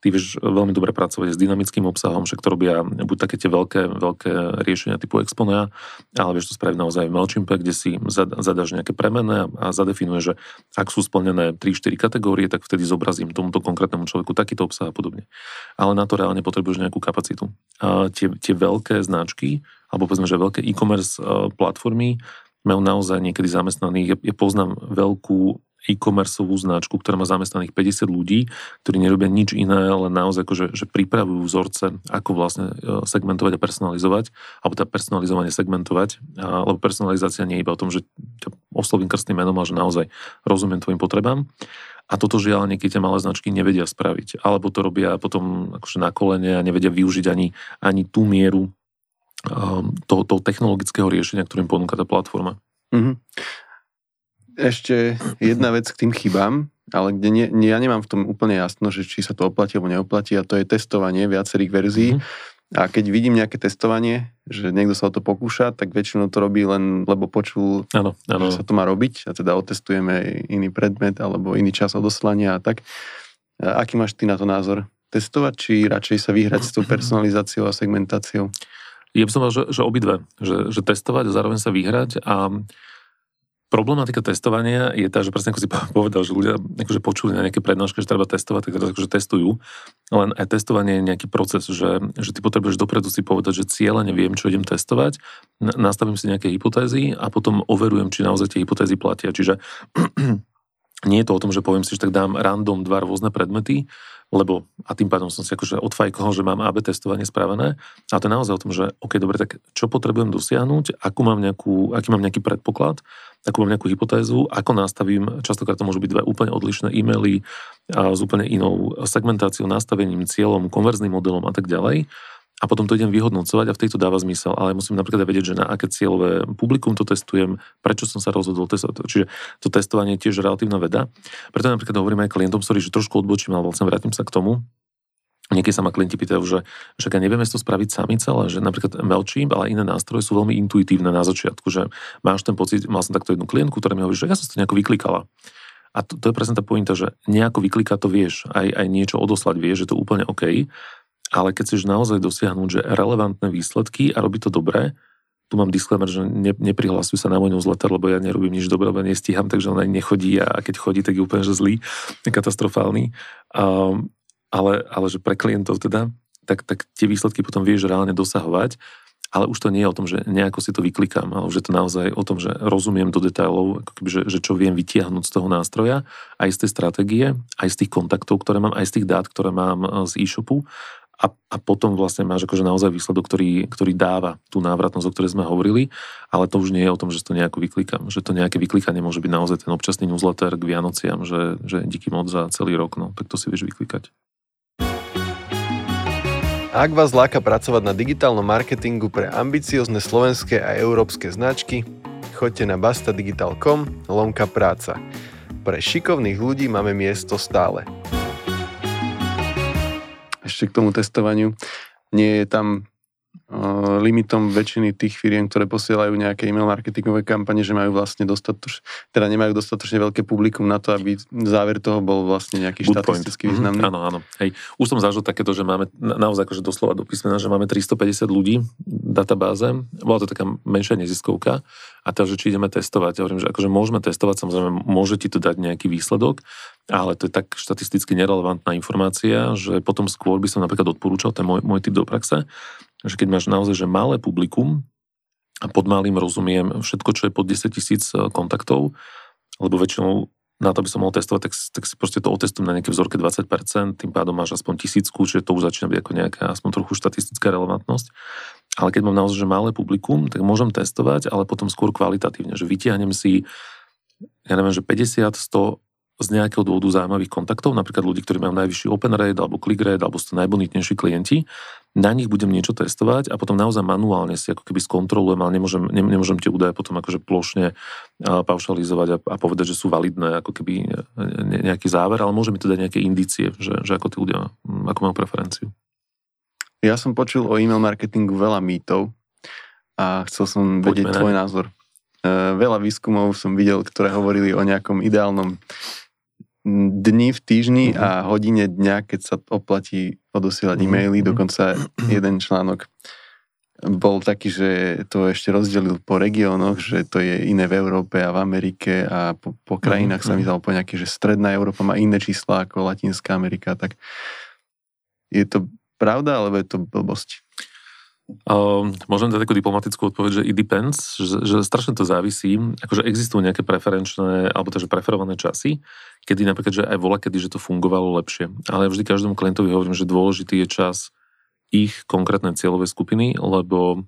Ty vieš veľmi dobre pracovať s dynamickým obsahom, však to robia buď také tie veľké, veľké riešenia typu Exponea, ale vieš to spraviť naozaj v MailChimpe, kde si zadaš nejaké premenné a zadefinuje, že ak sú splnené 3-4 kategórie, tak vtedy zobrazím tomuto konkrétnemu človeku takýto obsah a podobne. Ale na to reálne potrebuješ nejakú kapacitu. A tie, tie veľké značky, alebo povedzme, že veľké e-commerce platformy majú naozaj niekedy zamestnaných, ja, poznám veľkú e-commerceovú značku, ktorá má zamestnaných 50 ľudí, ktorí nerobia nič iné, ale naozaj ako, že, pripravujú vzorce, ako vlastne e, segmentovať a personalizovať, alebo teda personalizovanie segmentovať, lebo personalizácia nie je iba o tom, že oslovím krstným menom, ale že naozaj rozumiem tvojim potrebám. A toto žiaľ niekedy tie malé značky nevedia spraviť. Alebo to robia potom akože na kolene a nevedia využiť ani, ani tú mieru toho, toho technologického riešenia, ktorým ponúka tá platforma. Mm-hmm. Ešte jedna vec k tým chybám, ale kde nie, nie, ja nemám v tom úplne jasno, že či sa to oplatí alebo neoplatí a to je testovanie viacerých verzií. Mm-hmm. A keď vidím nejaké testovanie, že niekto sa o to pokúša, tak väčšinou to robí len, lebo počul, ano, ano. že sa to má robiť a teda otestujeme iný predmet alebo iný čas odoslania a tak. A aký máš ty na to názor? Testovať, či radšej sa vyhrať s tou personalizáciou a segmentáciou? Ja by som mal, že, že obidve. Že, že testovať a zároveň sa vyhrať a Problematika testovania je tá, že presne ako si povedal, že ľudia akože počuli na nejaké prednášky, že treba testovať, tak teraz akože testujú. Len aj testovanie je nejaký proces, že, že ty potrebuješ dopredu si povedať, že cieľa neviem, čo idem testovať, nastavím si nejaké hypotézy a potom overujem, či naozaj tie hypotézy platia. Čiže nie je to o tom, že poviem si, že tak dám random dva rôzne predmety, lebo a tým pádom som si akože odfajkoval, že mám AB testovanie spravené. A to je naozaj o tom, že OK, dobre, tak čo potrebujem dosiahnuť, akú mám nejakú, aký mám nejaký predpoklad, akú mám nejakú hypotézu, ako nastavím, častokrát to môžu byť dve úplne odlišné e-maily a s úplne inou segmentáciou, nastavením, cieľom, konverzným modelom a tak ďalej a potom to idem vyhodnocovať a v tejto dáva zmysel. Ale musím napríklad aj vedieť, že na aké cieľové publikum to testujem, prečo som sa rozhodol testovať. Čiže to testovanie je tiež relatívna veda. Preto napríklad hovorím aj klientom, sorry, že trošku odbočím, ale vlastne vrátim sa k tomu. Niekedy sa ma klienti pýtajú, že však nevieme to spraviť sami celé, že napríklad Mailchimp, ale iné nástroje sú veľmi intuitívne na začiatku, že máš ten pocit, mal som takto jednu klientku, ktorá mi hovorí, že ja som to nejako vyklikala. A to, to je presne tá pointa, že nejako vyklikať to vieš, aj, aj niečo odoslať vieš, že to úplne OK, ale keď chceš naozaj dosiahnuť, že relevantné výsledky a robiť to dobré, tu mám disclaimer, že ne, neprihlasuj sa na môj newsletter, lebo ja nerobím nič dobré, lebo nestíham, takže on aj nechodí a keď chodí, tak je úplne že zlý, katastrofálny. Um, ale, ale že pre klientov teda, tak, tak tie výsledky potom vieš reálne dosahovať, ale už to nie je o tom, že nejako si to vyklikám, ale už je to naozaj o tom, že rozumiem do detailov, že, že čo viem vytiahnuť z toho nástroja, aj z tej stratégie, aj z tých kontaktov, ktoré mám, aj z tých dát, ktoré mám e, z e-shopu a, a potom vlastne máš akože naozaj výsledok, ktorý, ktorý dáva tú návratnosť, o ktorej sme hovorili, ale to už nie je o tom, že to nejako vyklikám, že to nejaké vyklikanie môže byť naozaj ten občasný newsletter k Vianociam, že, že díky moc za celý rok, no tak to si vieš vyklikať. Ak vás láka pracovať na digitálnom marketingu pre ambiciozne slovenské a európske značky, choďte na bastadigital.com lomka práca. Pre šikovných ľudí máme miesto stále ešte k tomu testovaniu, nie je tam limitom väčšiny tých firiem, ktoré posielajú nejaké e-mail marketingové kampane, že majú vlastne dostatoč, teda nemajú dostatočne veľké publikum na to, aby záver toho bol vlastne nejaký Good štatisticky point. významný. Mm-hmm, áno, áno. Hej. Už som zažil takéto, že máme naozaj akože doslova do písmena, že máme 350 ľudí v databáze. Bola to taká menšia neziskovka a teraz, že či ideme testovať. Ja hovorím, že akože môžeme testovať, samozrejme môže ti to dať nejaký výsledok, ale to je tak štatisticky nerelevantná informácia, že potom skôr by som napríklad odporúčal, ten môj, môj typ do praxe, že keď máš naozaj že malé publikum, a pod malým rozumiem všetko, čo je pod 10 tisíc e, kontaktov, lebo väčšinou na to, aby som mohol testovať, tak, tak si proste to otestujem na nejaké vzorke 20%, tým pádom máš aspoň tisícku, čiže to už začína byť ako nejaká aspoň trochu štatistická relevantnosť. Ale keď mám naozaj že malé publikum, tak môžem testovať, ale potom skôr kvalitatívne, že vytiahnem si, ja neviem, že 50, 100 z nejakého dôvodu zaujímavých kontaktov, napríklad ľudí, ktorí majú najvyšší open rate alebo click rate, alebo sú to najbonitnejší klienti, na nich budem niečo testovať a potom naozaj manuálne si ako keby skontrolujem, ale nemôžem, ne, nemôžem tie údaje potom akože plošne paušalizovať a, a povedať, že sú validné ako keby nejaký záver, ale môže mi to dať nejaké indície, že, že ako tí ľudia, ako majú preferenciu. Ja som počul o e-mail marketingu veľa mýtov a chcel som Poďme vedieť ne? tvoj názor. E, veľa výskumov som videl, ktoré hovorili o nejakom ideálnom dni v týždni mm-hmm. a hodine dňa, keď sa oplatí odosielať mm-hmm. e-maily. Mhm. Dokonca jeden článok bol taký, že to ešte rozdelil po regiónoch, že to je iné v Európe a v Amerike a po, po krajinách mm-hmm. sa mi dal po nejaké, že stredná Európa má iné čísla ako Latinská Amerika, tak je to pravda, alebo je to blbosť? Uh, môžem dať takú diplomatickú odpoveď, že it depends, že, že strašne to závisí. Akože existujú nejaké preferenčné, alebo takže preferované časy, kedy napríklad, že aj vola, kedy, že to fungovalo lepšie. Ale vždy každému klientovi hovorím, že dôležitý je čas ich konkrétnej cieľovej skupiny, lebo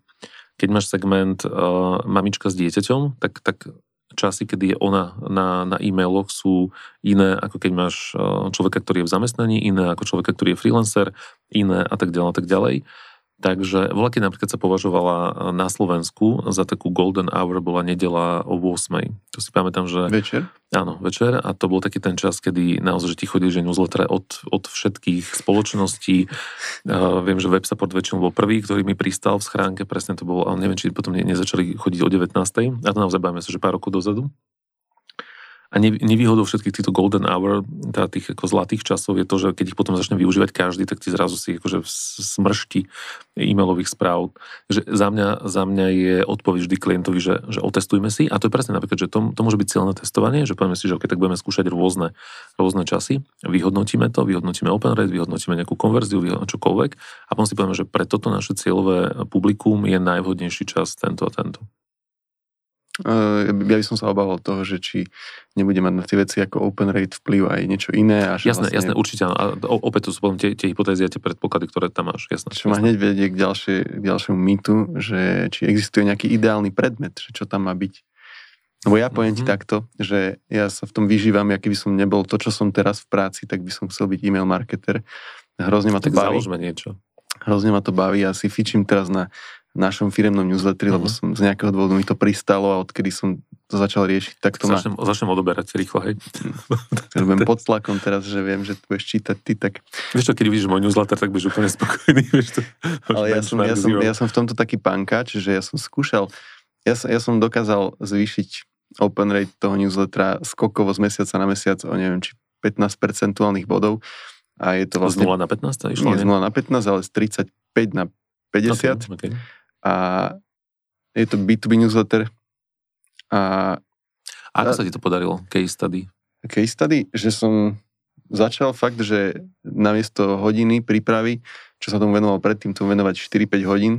keď máš segment uh, mamička s dieťaťom, tak, tak časy, kedy je ona na, na e-mailoch sú iné, ako keď máš uh, človeka, ktorý je v zamestnaní, iné ako človeka, ktorý je freelancer, iné a tak ďalej a tak ďalej. Takže voľaky napríklad sa považovala e, na Slovensku za takú golden hour bola nedela o 8. To si pamätám, že... Večer? Áno, večer a to bol taký ten čas, kedy naozaj, že ti chodí, že newsletter od, od všetkých spoločností. Uh, viem, že web support väčšinou bol prvý, ktorý mi pristal v schránke, presne to bol, ale neviem, či potom ne, nezačali chodiť o 19. A to naozaj bavíme sa, že pár rokov dozadu. A nevýhodou všetkých týchto golden hour, teda tých ako zlatých časov je to, že keď ich potom začne využívať každý, tak ti zrazu si akože smršti e-mailových správ. Že za mňa, za mňa je odpoveď vždy klientovi, že, že otestujme si. A to je presne napríklad, že to, to môže byť cieľné testovanie, že povieme si, že okay, tak budeme skúšať rôzne, rôzne časy, vyhodnotíme to, vyhodnotíme open rate, vyhodnotíme nejakú konverziu, čokoľvek a potom si povieme, že pre toto naše cieľové publikum je najvhodnejší čas tento a tento. Uh, ja by som sa obával toho, že či nebude mať na tie veci ako open rate vplyv aj niečo iné. A že jasné, vlastne... jasné, určite áno. A opäť to sú potom tie, tie hypotézy a tie predpoklady, ktoré tam máš. Jasné, čo jasné. ma hneď vedie k, ďalšie, k ďalšiemu mýtu, že či existuje nejaký ideálny predmet, že čo tam má byť. Lebo ja poviem mm-hmm. ti mhm. takto, že ja sa v tom vyžívam, aký by som nebol to, čo som teraz v práci, tak by som chcel byť e-mail marketer. Hrozne ma to tak baví. niečo. Hrozne ma to baví. Ja si fičím teraz na našom firemnom newsletteri, uh-huh. lebo mhm. som z nejakého dôvodu mi to pristalo a odkedy som to začal riešiť, tak to začnem, ma... Začnem odoberať rýchlo, hej. Budem pod tlakom teraz, že viem, že tu budeš čítať ty, tak... Vieš čo, keď vidíš môj newsletter, tak budeš úplne spokojný, vieš to. Ale ja som, ja, som, ja som v tomto taký pankač, že ja som skúšal, ja, som, ja som dokázal zvýšiť open rate toho newslettera skokovo z mesiaca na mesiac o neviem, či 15 percentuálnych bodov. A je to vlastne... Z 0 na 15? Išlo, nie, z 0 na 15, ale z 35 na 50. Okay, okay a je to B2B newsletter. A, a ako sa ti to podarilo, case study? Case study, že som začal fakt, že namiesto hodiny prípravy, čo sa tomu venoval predtým, tomu venovať 4-5 hodín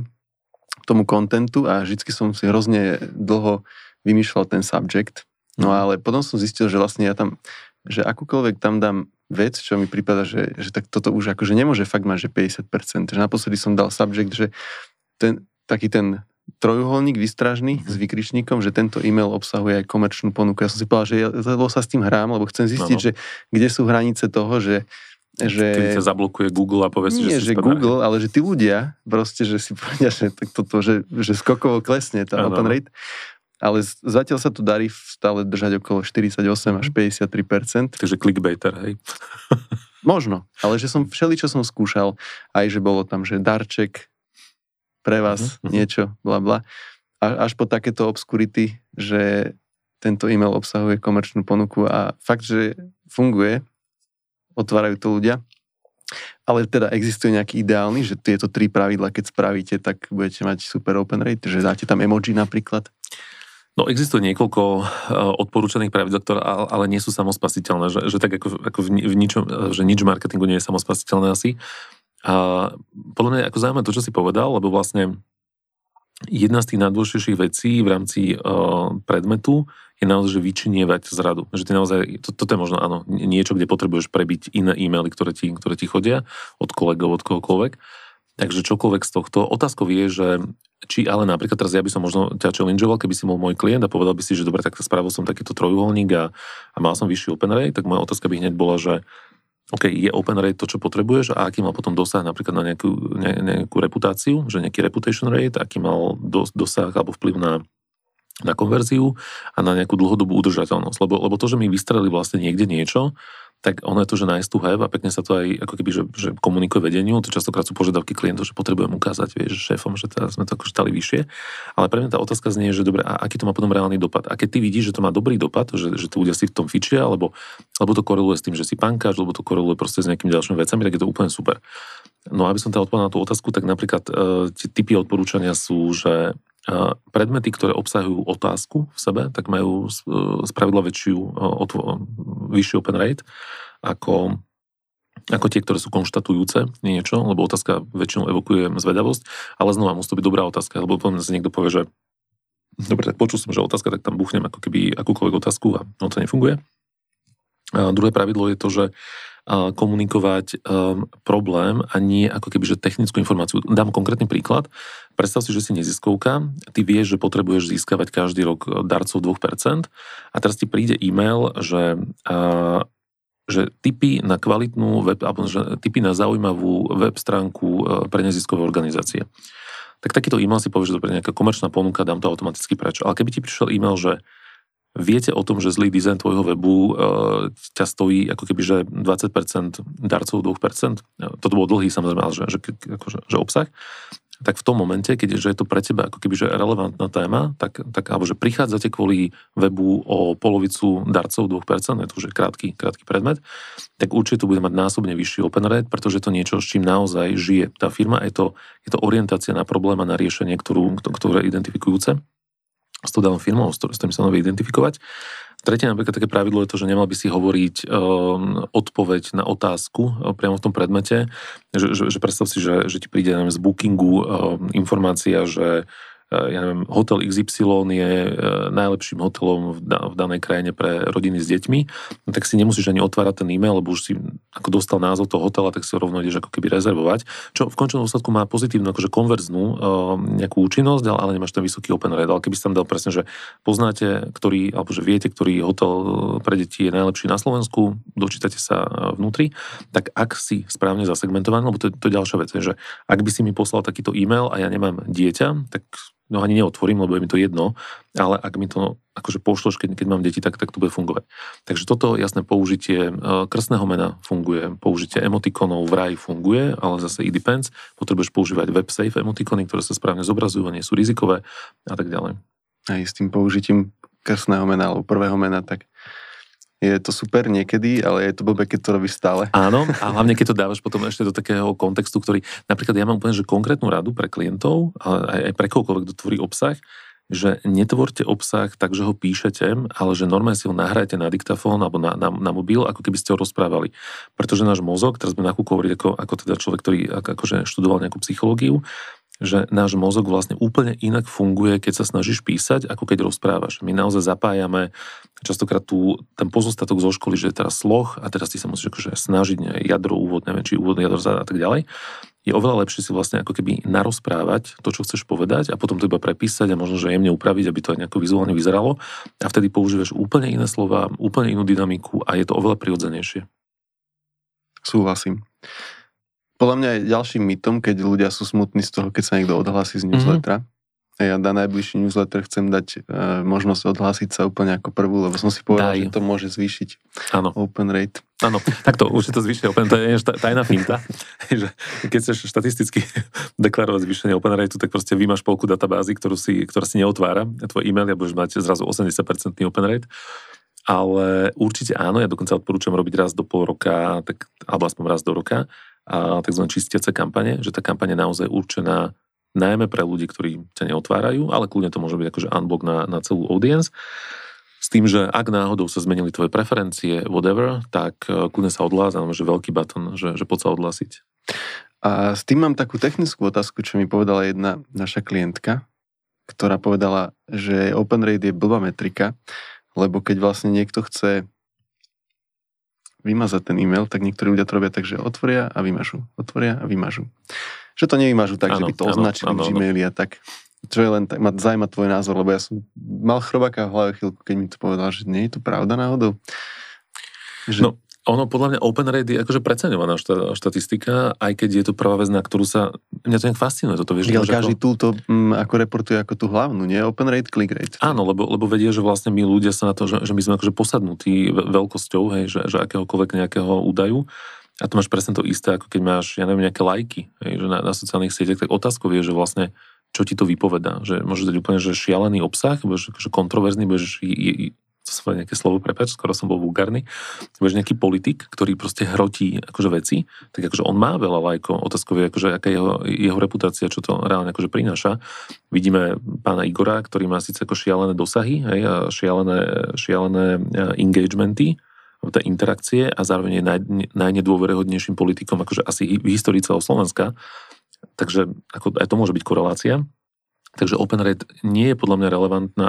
tomu kontentu a vždycky som si hrozne dlho vymýšľal ten subject. No mhm. ale potom som zistil, že vlastne ja tam, že akúkoľvek tam dám vec, čo mi prípada, že, že tak toto už akože nemôže fakt mať, že 50%. Že naposledy som dal subject, že ten, taký ten trojuholník vystražný s vykričníkom, že tento e-mail obsahuje aj komerčnú ponuku. Ja som si povedal, že ja lebo sa s tým hrám, lebo chcem zistiť, no, no. že kde sú hranice toho, že že... Keď sa zablokuje Google a povie si, Nie, že, že Google, ale že tí ľudia proste, že si povedia, že, tak toto, že, že skokovo klesne tá open rate. Ale zatiaľ sa tu darí stále držať okolo 48 až 53%. Takže clickbaiter, hej? Možno, ale že som všeli, čo som skúšal, aj že bolo tam, že darček, pre vás uh-huh. niečo, bla bla. A, až po takéto obskurity, že tento e-mail obsahuje komerčnú ponuku a fakt, že funguje, otvárajú to ľudia. Ale teda existuje nejaký ideálny, že tieto tri pravidla, keď spravíte, tak budete mať super open rate, že dáte tam emoji napríklad? No existuje niekoľko uh, odporúčaných pravidel, ktoré ale nie sú samospasiteľné, že, že tak ako, ako v, v ničom, že nič marketingu nie je samospasiteľné asi. A podľa mňa ako zaujímavé to, čo si povedal, lebo vlastne jedna z tých najdôležitejších vecí v rámci uh, predmetu je naozaj, že vyčinievať zradu. Že ty naozaj, to, toto je možno áno, niečo, kde potrebuješ prebiť iné e-maily, ktoré ti, ktoré ti chodia od kolegov, od kohokoľvek. Takže čokoľvek z tohto. Otázkou je, že či ale napríklad teraz ja by som možno ťa challengeoval, keby si bol môj klient a povedal by si, že dobre, tak spravil som takýto trojuholník a, a mal som vyšší open rate, tak moja otázka by hneď bola, že OK, je open rate to, čo potrebuješ a aký mal potom dosah napríklad na nejakú, ne, nejakú reputáciu, že nejaký reputation rate, aký mal dos, dosah alebo vplyv na, na konverziu a na nejakú dlhodobú udržateľnosť. Lebo, lebo to, že mi vystrelili vlastne niekde niečo, tak ono je to, že nice to have a pekne sa to aj ako keby, že, že komunikuje vedeniu, to častokrát sú požiadavky klientov, že potrebujem ukázať, vieš, šéfom, že teraz sme to akože stali vyššie. Ale pre mňa tá otázka znie, že dobre, a aký to má potom reálny dopad? A keď ty vidíš, že to má dobrý dopad, že, že tí ľudia si v tom fičia, alebo, alebo to koreluje s tým, že si pankáš, alebo to koreluje proste s nejakými ďalšími vecami, tak je to úplne super. No aby som teda odpovedal na tú otázku, tak napríklad e, tie typy odporúčania sú, že predmety, ktoré obsahujú otázku v sebe, tak majú spravidla väčšiu, vyšší open rate ako ako tie, ktoré sú konštatujúce niečo, lebo otázka väčšinou evokuje zvedavosť, ale znova musí to byť dobrá otázka, lebo potom si niekto povie, že dobre, tak počul som, že otázka, tak tam buchnem ako keby akúkoľvek otázku a no to nefunguje. A druhé pravidlo je to, že komunikovať um, problém a nie ako keby, že technickú informáciu. Dám konkrétny príklad. Predstav si, že si neziskovka, ty vieš, že potrebuješ získavať každý rok darcov 2% a teraz ti príde e-mail, že uh, že typy na kvalitnú web, alebo že typy na zaujímavú web stránku e, pre neziskové organizácie. Tak takýto e-mail si povie, že to je nejaká komerčná ponuka, dám to automaticky preč. Ale keby ti prišiel e-mail, že viete o tom, že zlý dizajn tvojho webu e, ťa stojí ako keby, že 20% darcov 2%, toto bolo dlhý samozrejme, ale že, že, akože, že obsah, tak v tom momente, keď je to pre teba ako keby že relevantná téma, tak, tak alebo že prichádzate kvôli webu o polovicu darcov 2%, je to už krátky, krátky predmet, tak určite to bude mať násobne vyšší open rate, pretože je to niečo, s čím naozaj žije. Tá firma, je to, je to orientácia na problém a na riešenie, ktorú, ktoré je identifikujúce s tou danou firmou, s ktorým sa vie identifikovať. Tretie napríklad také pravidlo je to, že nemal by si hovoriť um, odpoveď na otázku uh, priamo v tom predmete, že, že, že predstav si, že, že ti príde neviem, z bookingu um, informácia, že ja neviem, hotel XY je eh, najlepším hotelom v danej krajine pre rodiny s deťmi, no tak si nemusíš ani otvárať ten e-mail, lebo už si ako dostal názov toho hotela, tak si ho rovno ideš ako keby rezervovať, čo v končnom dôsledku má pozitívnu akože konverznú eh, nejakú účinnosť, ale nemáš ten vysoký open rate. Ale keby si tam dal presne, že poznáte, ktorý, alebo že viete, ktorý hotel pre deti je najlepší na Slovensku, dočítate sa vnútri, tak ak si správne zasegmentovaný, lebo to, to je ďalšia vec, že ak by si mi poslal takýto e-mail a ja nemám dieťa, tak no ani neotvorím, lebo je mi to jedno, ale ak mi to akože pošloš, keď, keď mám deti, tak, tak to bude fungovať. Takže toto jasné použitie e, krstného mena funguje, použitie emotikonov vraj funguje, ale zase it depends. Potrebuješ používať WebSafe emotikony, ktoré sa správne zobrazujú a nie sú rizikové a tak ďalej. Aj s tým použitím krstného mena alebo prvého mena, tak je to super niekedy, ale je to blbé, keď to robíš stále. Áno, a hlavne keď to dávaš potom ešte do takého kontextu, ktorý, napríklad ja mám úplne že konkrétnu radu pre klientov, aj, aj pre kohokoľvek, kto tvorí obsah, že netvorte obsah tak, že ho píšete, ale že normálne si ho nahrajte na diktafón alebo na, na, na mobil, ako keby ste ho rozprávali. Pretože náš mozog, teraz sme na hovoriť ako, ako teda človek, ktorý ako, akože študoval nejakú psychológiu, že náš mozog vlastne úplne inak funguje, keď sa snažíš písať, ako keď rozprávaš. My naozaj zapájame častokrát tú, ten pozostatok zo školy, že je teraz sloh a teraz ty sa musíš akože snažiť ne, jadro, úvod, neviem, či úvod, jadro a tak ďalej. Je oveľa lepšie si vlastne ako keby narozprávať to, čo chceš povedať a potom to iba prepísať a možno, že jemne upraviť, aby to aj nejako vizuálne vyzeralo a vtedy používaš úplne iné slova, úplne inú dynamiku a je to oveľa prirodzenejšie. Súhlasím. Podľa mňa je ďalším mytom, keď ľudia sú smutní z toho, keď sa niekto odhlási z newslettera. Mm-hmm. Ja na najbližší newsletter chcem dať e, možnosť odhlásiť sa úplne ako prvú, lebo som si povedal, Daj. že to môže zvýšiť ano. open rate. Áno, takto určite to zvýšiť open, to je tajná finta, že keď chceš štatisticky deklarovať zvýšenie open rate, tak proste vymáš polku databázy, ktorú si, ktorá si neotvára, tvoj e-mail a budeš mať zrazu 80% open rate. Ale určite áno, ja dokonca odporúčam robiť raz do pol roka, tak, alebo aspoň raz do roka, a tzv. čistiace kampane, že tá kampaň je naozaj určená najmä pre ľudí, ktorí ťa neotvárajú, ale kľudne to môže byť akože unblock na, na celú audience. S tým, že ak náhodou sa zmenili tvoje preferencie, whatever, tak e, kľudne sa odhlás, že veľký button, že, že poď sa odhlásiť. A s tým mám takú technickú otázku, čo mi povedala jedna naša klientka, ktorá povedala, že open rate je blbá metrika, lebo keď vlastne niekto chce vymazať ten e-mail, tak niektorí ľudia to robia tak, že otvoria a vymažú, otvoria a vymažú. Že to nevymažú tak, ano, že by to označili ano, v Gmaili a tak. Čo je len tak, ma zaujíma tvoj názor, lebo ja som mal chrobáka v hlave chvíľku, keď mi to povedal, že nie je to pravda náhodou. Že... No, ono podľa mňa open rate je akože preceňovaná štatistika, aj keď je to prvá vec, na ktorú sa... Mňa to nejak fascinuje, toto vieš. Ale každý ako... túto m, mm, ako reportuje ako tú hlavnú, nie? Open rate, click rate. Áno, lebo, lebo vedie, že vlastne my ľudia sa na to, že, že my sme akože posadnutí veľkosťou, hej, že, že akéhokoľvek nejakého údaju. A to máš presne to isté, ako keď máš, ja neviem, nejaké lajky, hej, že na, na sociálnych sieťach, tak otázkou je, že vlastne čo ti to vypovedá. Že môžeš dať úplne že šialený obsah, budeš akože kontroverzný, budeš sa nejaké slovo, prepač, skoro som bol vulgárny, budeš nejaký politik, ktorý proste hrotí akože veci, tak akože on má veľa lajkov, otázkové, akože aká je jeho, jeho reputácia, čo to reálne akože prináša. Vidíme pána Igora, ktorý má síce ako šialené dosahy, hej, a šialené, šialené e, engagementy, tá interakcie a zároveň je naj, najnedôveryhodnejším politikom akože asi v histórii celého Slovenska. Takže ako, aj to môže byť korelácia. Takže open rate nie je podľa mňa relevantná,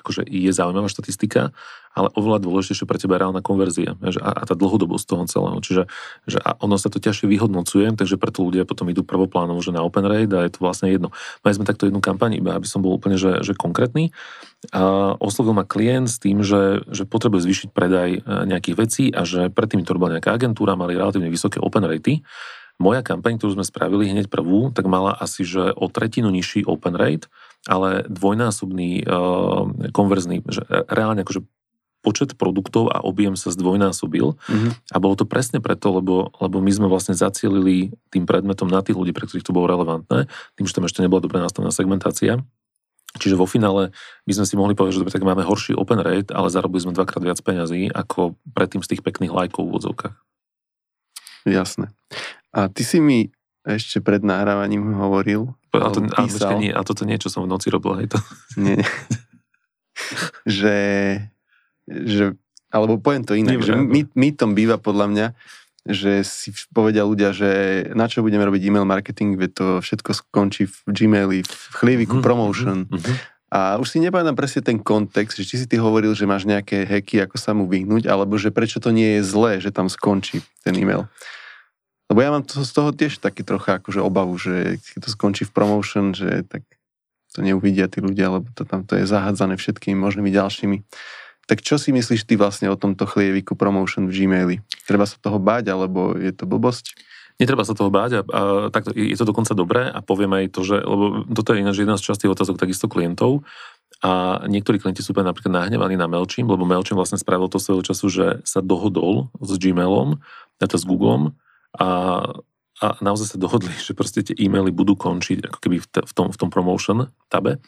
akože je zaujímavá štatistika, ale oveľa dôležitejšie pre teba je reálna konverzia a, tá dlhodobosť toho celého. Čiže že ono sa to ťažšie vyhodnocuje, takže preto ľudia potom idú prvoplánovo že na open rate a je to vlastne jedno. Mali sme takto jednu kampaň, iba aby som bol úplne že, že konkrétny. A oslovil ma klient s tým, že, že potrebuje zvýšiť predaj e, nejakých vecí a že predtým to robila nejaká agentúra, mali relatívne vysoké open ratey moja kampaň, ktorú sme spravili hneď prvú, tak mala asi, že o tretinu nižší open rate, ale dvojnásobný uh, konverzný, že reálne akože počet produktov a objem sa zdvojnásobil mm-hmm. a bolo to presne preto, lebo, lebo my sme vlastne zacielili tým predmetom na tých ľudí, pre ktorých to bolo relevantné, tým, že tam ešte nebola dobre nastavená segmentácia. Čiže vo finále by sme si mohli povedať, že dobre, tak máme horší open rate, ale zarobili sme dvakrát viac peňazí ako predtým z tých pekných lajkov v odzovkách. Jasné. A ty si mi ešte pred nahrávaním hovoril, a, to, a, počkej, nie, a toto niečo som v noci robil, hej to. Nie, že, že, alebo poviem to inak, že my, mýtom býva podľa mňa, že si povedia ľudia, že na čo budeme robiť e-mail marketing, veď to všetko skončí v Gmaili, v chlieviku mm-hmm, promotion. Mm-hmm. A už si nepamätám presne ten kontext, že či si ty hovoril, že máš nejaké heky, ako sa mu vyhnúť, alebo že prečo to nie je zlé, že tam skončí ten e-mail. Lebo ja mám to, z toho tiež taký trocha akože obavu, že keď to skončí v promotion, že tak to neuvidia tí ľudia, lebo to tam to je zahádzané všetkými možnými ďalšími. Tak čo si myslíš ty vlastne o tomto chlieviku promotion v Gmaili? Treba sa toho báť, alebo je to blbosť? Netreba sa toho báť a, a takto, je to dokonca dobré a poviem aj to, že, lebo toto je ináč jedna z častých otázok takisto klientov a niektorí klienti sú napríklad nahnevaní na Mailchimp, lebo Mailchimp vlastne spravil to svojho času, že sa dohodol s Gmailom, to s Googlem, a, a naozaj sa dohodli, že proste tie e-maily budú končiť ako keby v, t- v, tom, v tom promotion tabe.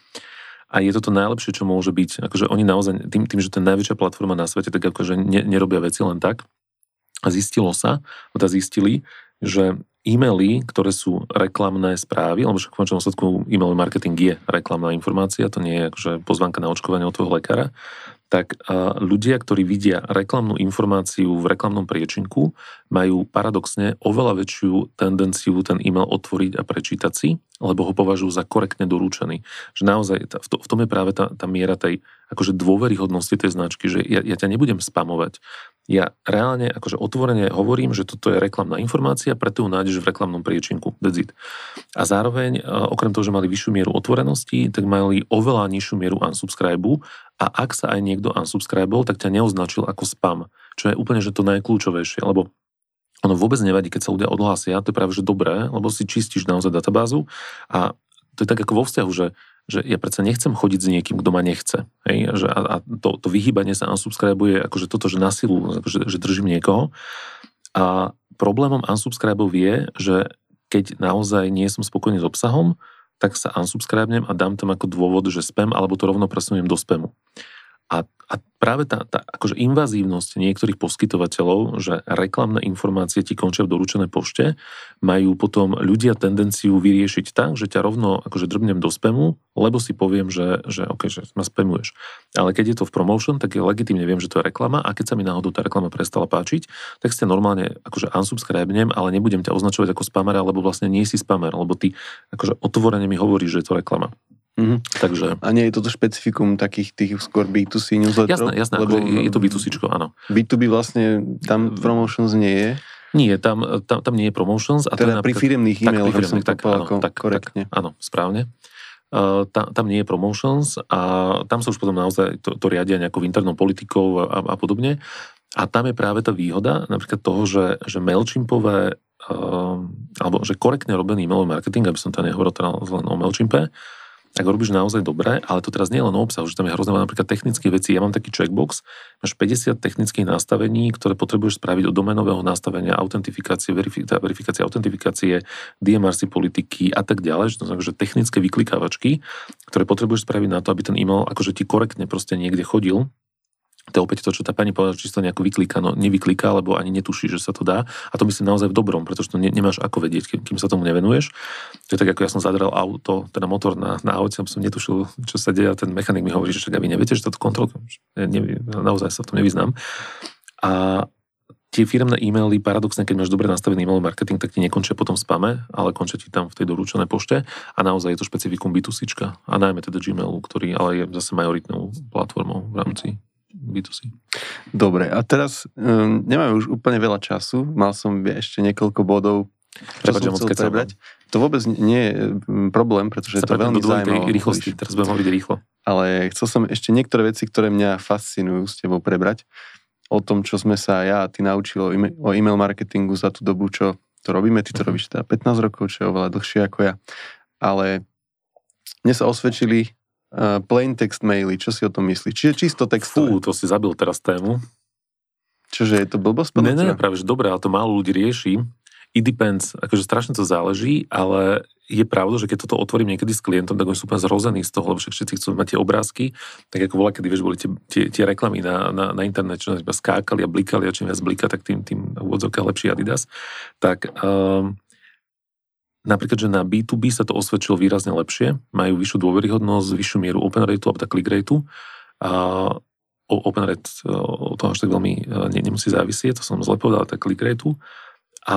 A je to to najlepšie, čo môže byť. Akože oni naozaj, tým, tým že to je najväčšia platforma na svete, tak akože ne, nerobia veci len tak. A zistilo sa, teda zistili, že e-maily, ktoré sú reklamné správy, lebo však v končnom sledku e-mail marketing je reklamná informácia, to nie je akože pozvanka na očkovanie od tvojho lekára, tak ľudia, ktorí vidia reklamnú informáciu v reklamnom priečinku, majú paradoxne oveľa väčšiu tendenciu ten e-mail otvoriť a prečítať si, lebo ho považujú za korektne doručený. Že naozaj v tom je práve tá, tá miera tej akože dôveryhodnosti tej značky, že ja, ja ťa nebudem spamovať. Ja reálne akože otvorene hovorím, že toto je reklamná informácia, preto ju nájdeš v reklamnom priečinku. That's. A zároveň, okrem toho, že mali vyššiu mieru otvorenosti, tak mali oveľa nižšiu mieru unsubscribe a ak sa aj niekto unsubscribol, tak ťa neoznačil ako spam, čo je úplne že to najkľúčovejšie, lebo ono vôbec nevadí, keď sa ľudia odhlásia, to je práve že dobré, lebo si čistíš naozaj databázu a to je tak ako vo vzťahu, že, že ja predsa nechcem chodiť s niekým, kto ma nechce. Hej? Že a, a to, to vyhýbanie sa unsubscribe je akože toto, že na silu, akože, že držím niekoho. A problémom unsubscribe je, že keď naozaj nie som spokojný s obsahom, tak sa unsubscribnem a dám tam ako dôvod, že spam, alebo to rovno presuniem do spamu. A, a práve tá, tá akože invazívnosť niektorých poskytovateľov, že reklamné informácie ti končia v doručenej pošte, majú potom ľudia tendenciu vyriešiť tak, že ťa rovno akože drbnem do spamu, lebo si poviem, že, že OK, že ma spamuješ. Ale keď je to v promotion, tak je legitimne viem, že to je reklama a keď sa mi náhodou tá reklama prestala páčiť, tak ste normálne akože unsubscribnem, ale nebudem ťa označovať ako spamera, lebo vlastne nie si spamer, lebo ty akože otvorene mi hovoríš, že je to reklama. Mm-hmm. Takže... A nie je toto špecifikum takých tých skôr B2C newsletterov? Jasné, jasné, lebo je to B2C, áno. B2B vlastne tam promotions nie je? Nie, tam, tam, tam nie je promotions. A teda pri firemných e-mailoch, tak, som tak, áno, tak, korektne. Tak, áno, správne. Uh, tam, tam nie je promotions a tam sa už potom naozaj to, to riadia nejakou internou politikou a, a podobne. A tam je práve tá výhoda napríklad toho, že, že MailChimpové uh, alebo že korektne robený e-mailový marketing, aby som to nehovoril teda len o MailChimpe, ak robíš naozaj dobre, ale to teraz nie je len o obsahu, že tam je hrozne napríklad technické veci. Ja mám taký checkbox, máš 50 technických nastavení, ktoré potrebuješ spraviť od domenového nastavenia, autentifikácie, verifi- verifikácie, autentifikácie, DMRC politiky a tak ďalej, to znamená, že technické vyklikávačky, ktoré potrebuješ spraviť na to, aby ten e-mail akože ti korektne proste niekde chodil, to je opäť to, čo tá pani povedala, či to nejako vyklika, no nevyklika, lebo ani netuší, že sa to dá. A to myslím naozaj v dobrom, pretože to ne, nemáš ako vedieť, kým, kým sa tomu nevenuješ. To je tak, ako ja som zadrel auto, teda motor na, na aute, som netušil, čo sa deje a ten mechanik mi hovorí, že však vy neviete, že toto kontrol, naozaj sa v tom nevyznám. A tie firmné e-maily, paradoxne, keď máš dobre nastavený e-mail marketing, tak ti nekončia potom v spame, ale končia ti tam v tej doručenej pošte a naozaj je to špecifikum B2C a najmä teda Gmailu, ktorý ale je zase majoritnou platformou v rámci B2C. Dobre, a teraz um, nemáme už úplne veľa času, mal som ešte niekoľko bodov, čo Prebač, som chcel prebrať. To vôbec nie je problém, pretože je to veľmi zaujímavé. rýchlosti, teraz budem hovoriť rýchlo. Ale chcel som ešte niektoré veci, ktoré mňa fascinujú s tebou prebrať o tom, čo sme sa ja a ty naučili o e-mail marketingu za tú dobu, čo to robíme. Ty to uh-huh. robíš teda 15 rokov, čo je oveľa dlhšie ako ja. Ale mne sa osvedčili uh, plain text maily. Čo si o tom myslíš? Čiže čisto textové. Fú, to si zabil teraz tému. Čože je to blbosť? Ne, ne, práve, že dobré, ale to málo ľudí rieši. It depends, akože strašne to záleží, ale je pravda, že keď toto otvorím niekedy s klientom, tak oni sú úplne zrození z toho, lebo všetci chcú mať tie obrázky, tak ako bola, kedy vieš, boli tie, tie, tie reklamy na, na, na internet, čo iba skákali a blikali a čím viac blika, tak tým, tým úvodzovka lepší Adidas. Tak um, napríklad, že na B2B sa to osvedčilo výrazne lepšie, majú vyššiu dôveryhodnosť, vyššiu mieru open rateu alebo click rateu. A open rate o to až tak veľmi ne, nemusí závisieť, to som zle povedal, tak click rateu. A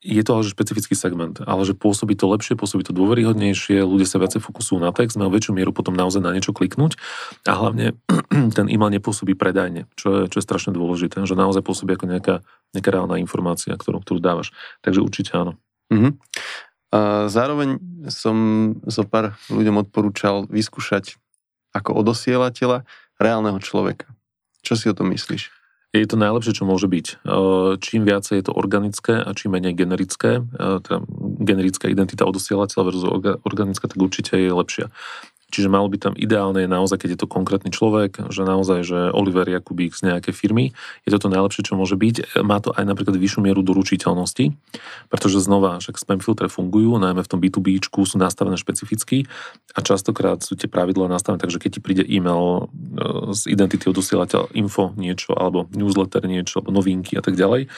je to ale že špecifický segment, ale že pôsobí to lepšie, pôsobí to dôveryhodnejšie, ľudia sa viacej fokusujú na text, majú väčšiu mieru potom naozaj na niečo kliknúť a hlavne ten e-mail nepôsobí predajne, čo je, čo je strašne dôležité, že naozaj pôsobí ako nejaká, nejaká reálna informácia, ktorú, ktorú dávaš. Takže určite áno. Mm-hmm. A zároveň som zo pár ľuďom odporúčal vyskúšať ako odosielateľa reálneho človeka. Čo si o tom myslíš? Je to najlepšie, čo môže byť. Čím viacej je to organické a čím menej generické, teda generická identita odosielateľa versus organická, tak určite je lepšia. Čiže malo by tam ideálne naozaj, keď je to konkrétny človek, že naozaj, že Oliver Jakubík z nejakej firmy, je to to najlepšie, čo môže byť. Má to aj napríklad vyššiu mieru doručiteľnosti, pretože znova, však spam filtre fungujú, najmä v tom B2B sú nastavené špecificky a častokrát sú tie pravidlá nastavené, takže keď ti príde e-mail e, z identity odosielateľ info niečo, alebo newsletter niečo, alebo novinky a tak ďalej,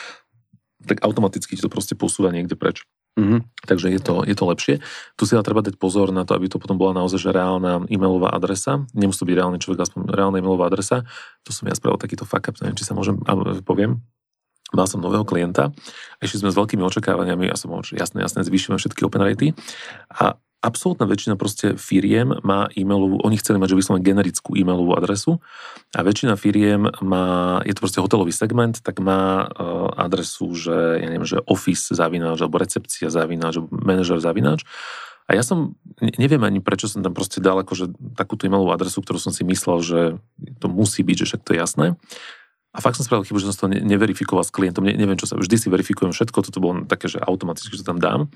tak automaticky ti to proste posúva niekde preč. Mm-hmm. Takže je to, je to lepšie. Tu si ale treba dať pozor na to, aby to potom bola naozaj že reálna e-mailová adresa. Nemusí to byť reálny človek, aspoň reálna e-mailová adresa. To som ja spravil takýto fuck up, neviem, či sa môžem, poviem. Mal som nového klienta, ešte sme s veľkými očakávaniami, ja som že jasné, jasné, zvýšime všetky open ratey a absolútna väčšina proste firiem má e-mailovú, oni chceli mať, že vyslovene generickú e-mailovú adresu a väčšina firiem má, je to proste hotelový segment, tak má uh, adresu, že ja neviem, že office zavináč, alebo recepcia zavináč, alebo manažer zavináč. A ja som, neviem ani prečo som tam proste dal akože takúto e-mailovú adresu, ktorú som si myslel, že to musí byť, že však to je jasné. A fakt som spravil chybu, že som to neverifikoval s klientom. Ne, neviem, čo sa... Vždy si verifikujem všetko, toto bolo také, že automaticky, že tam dám.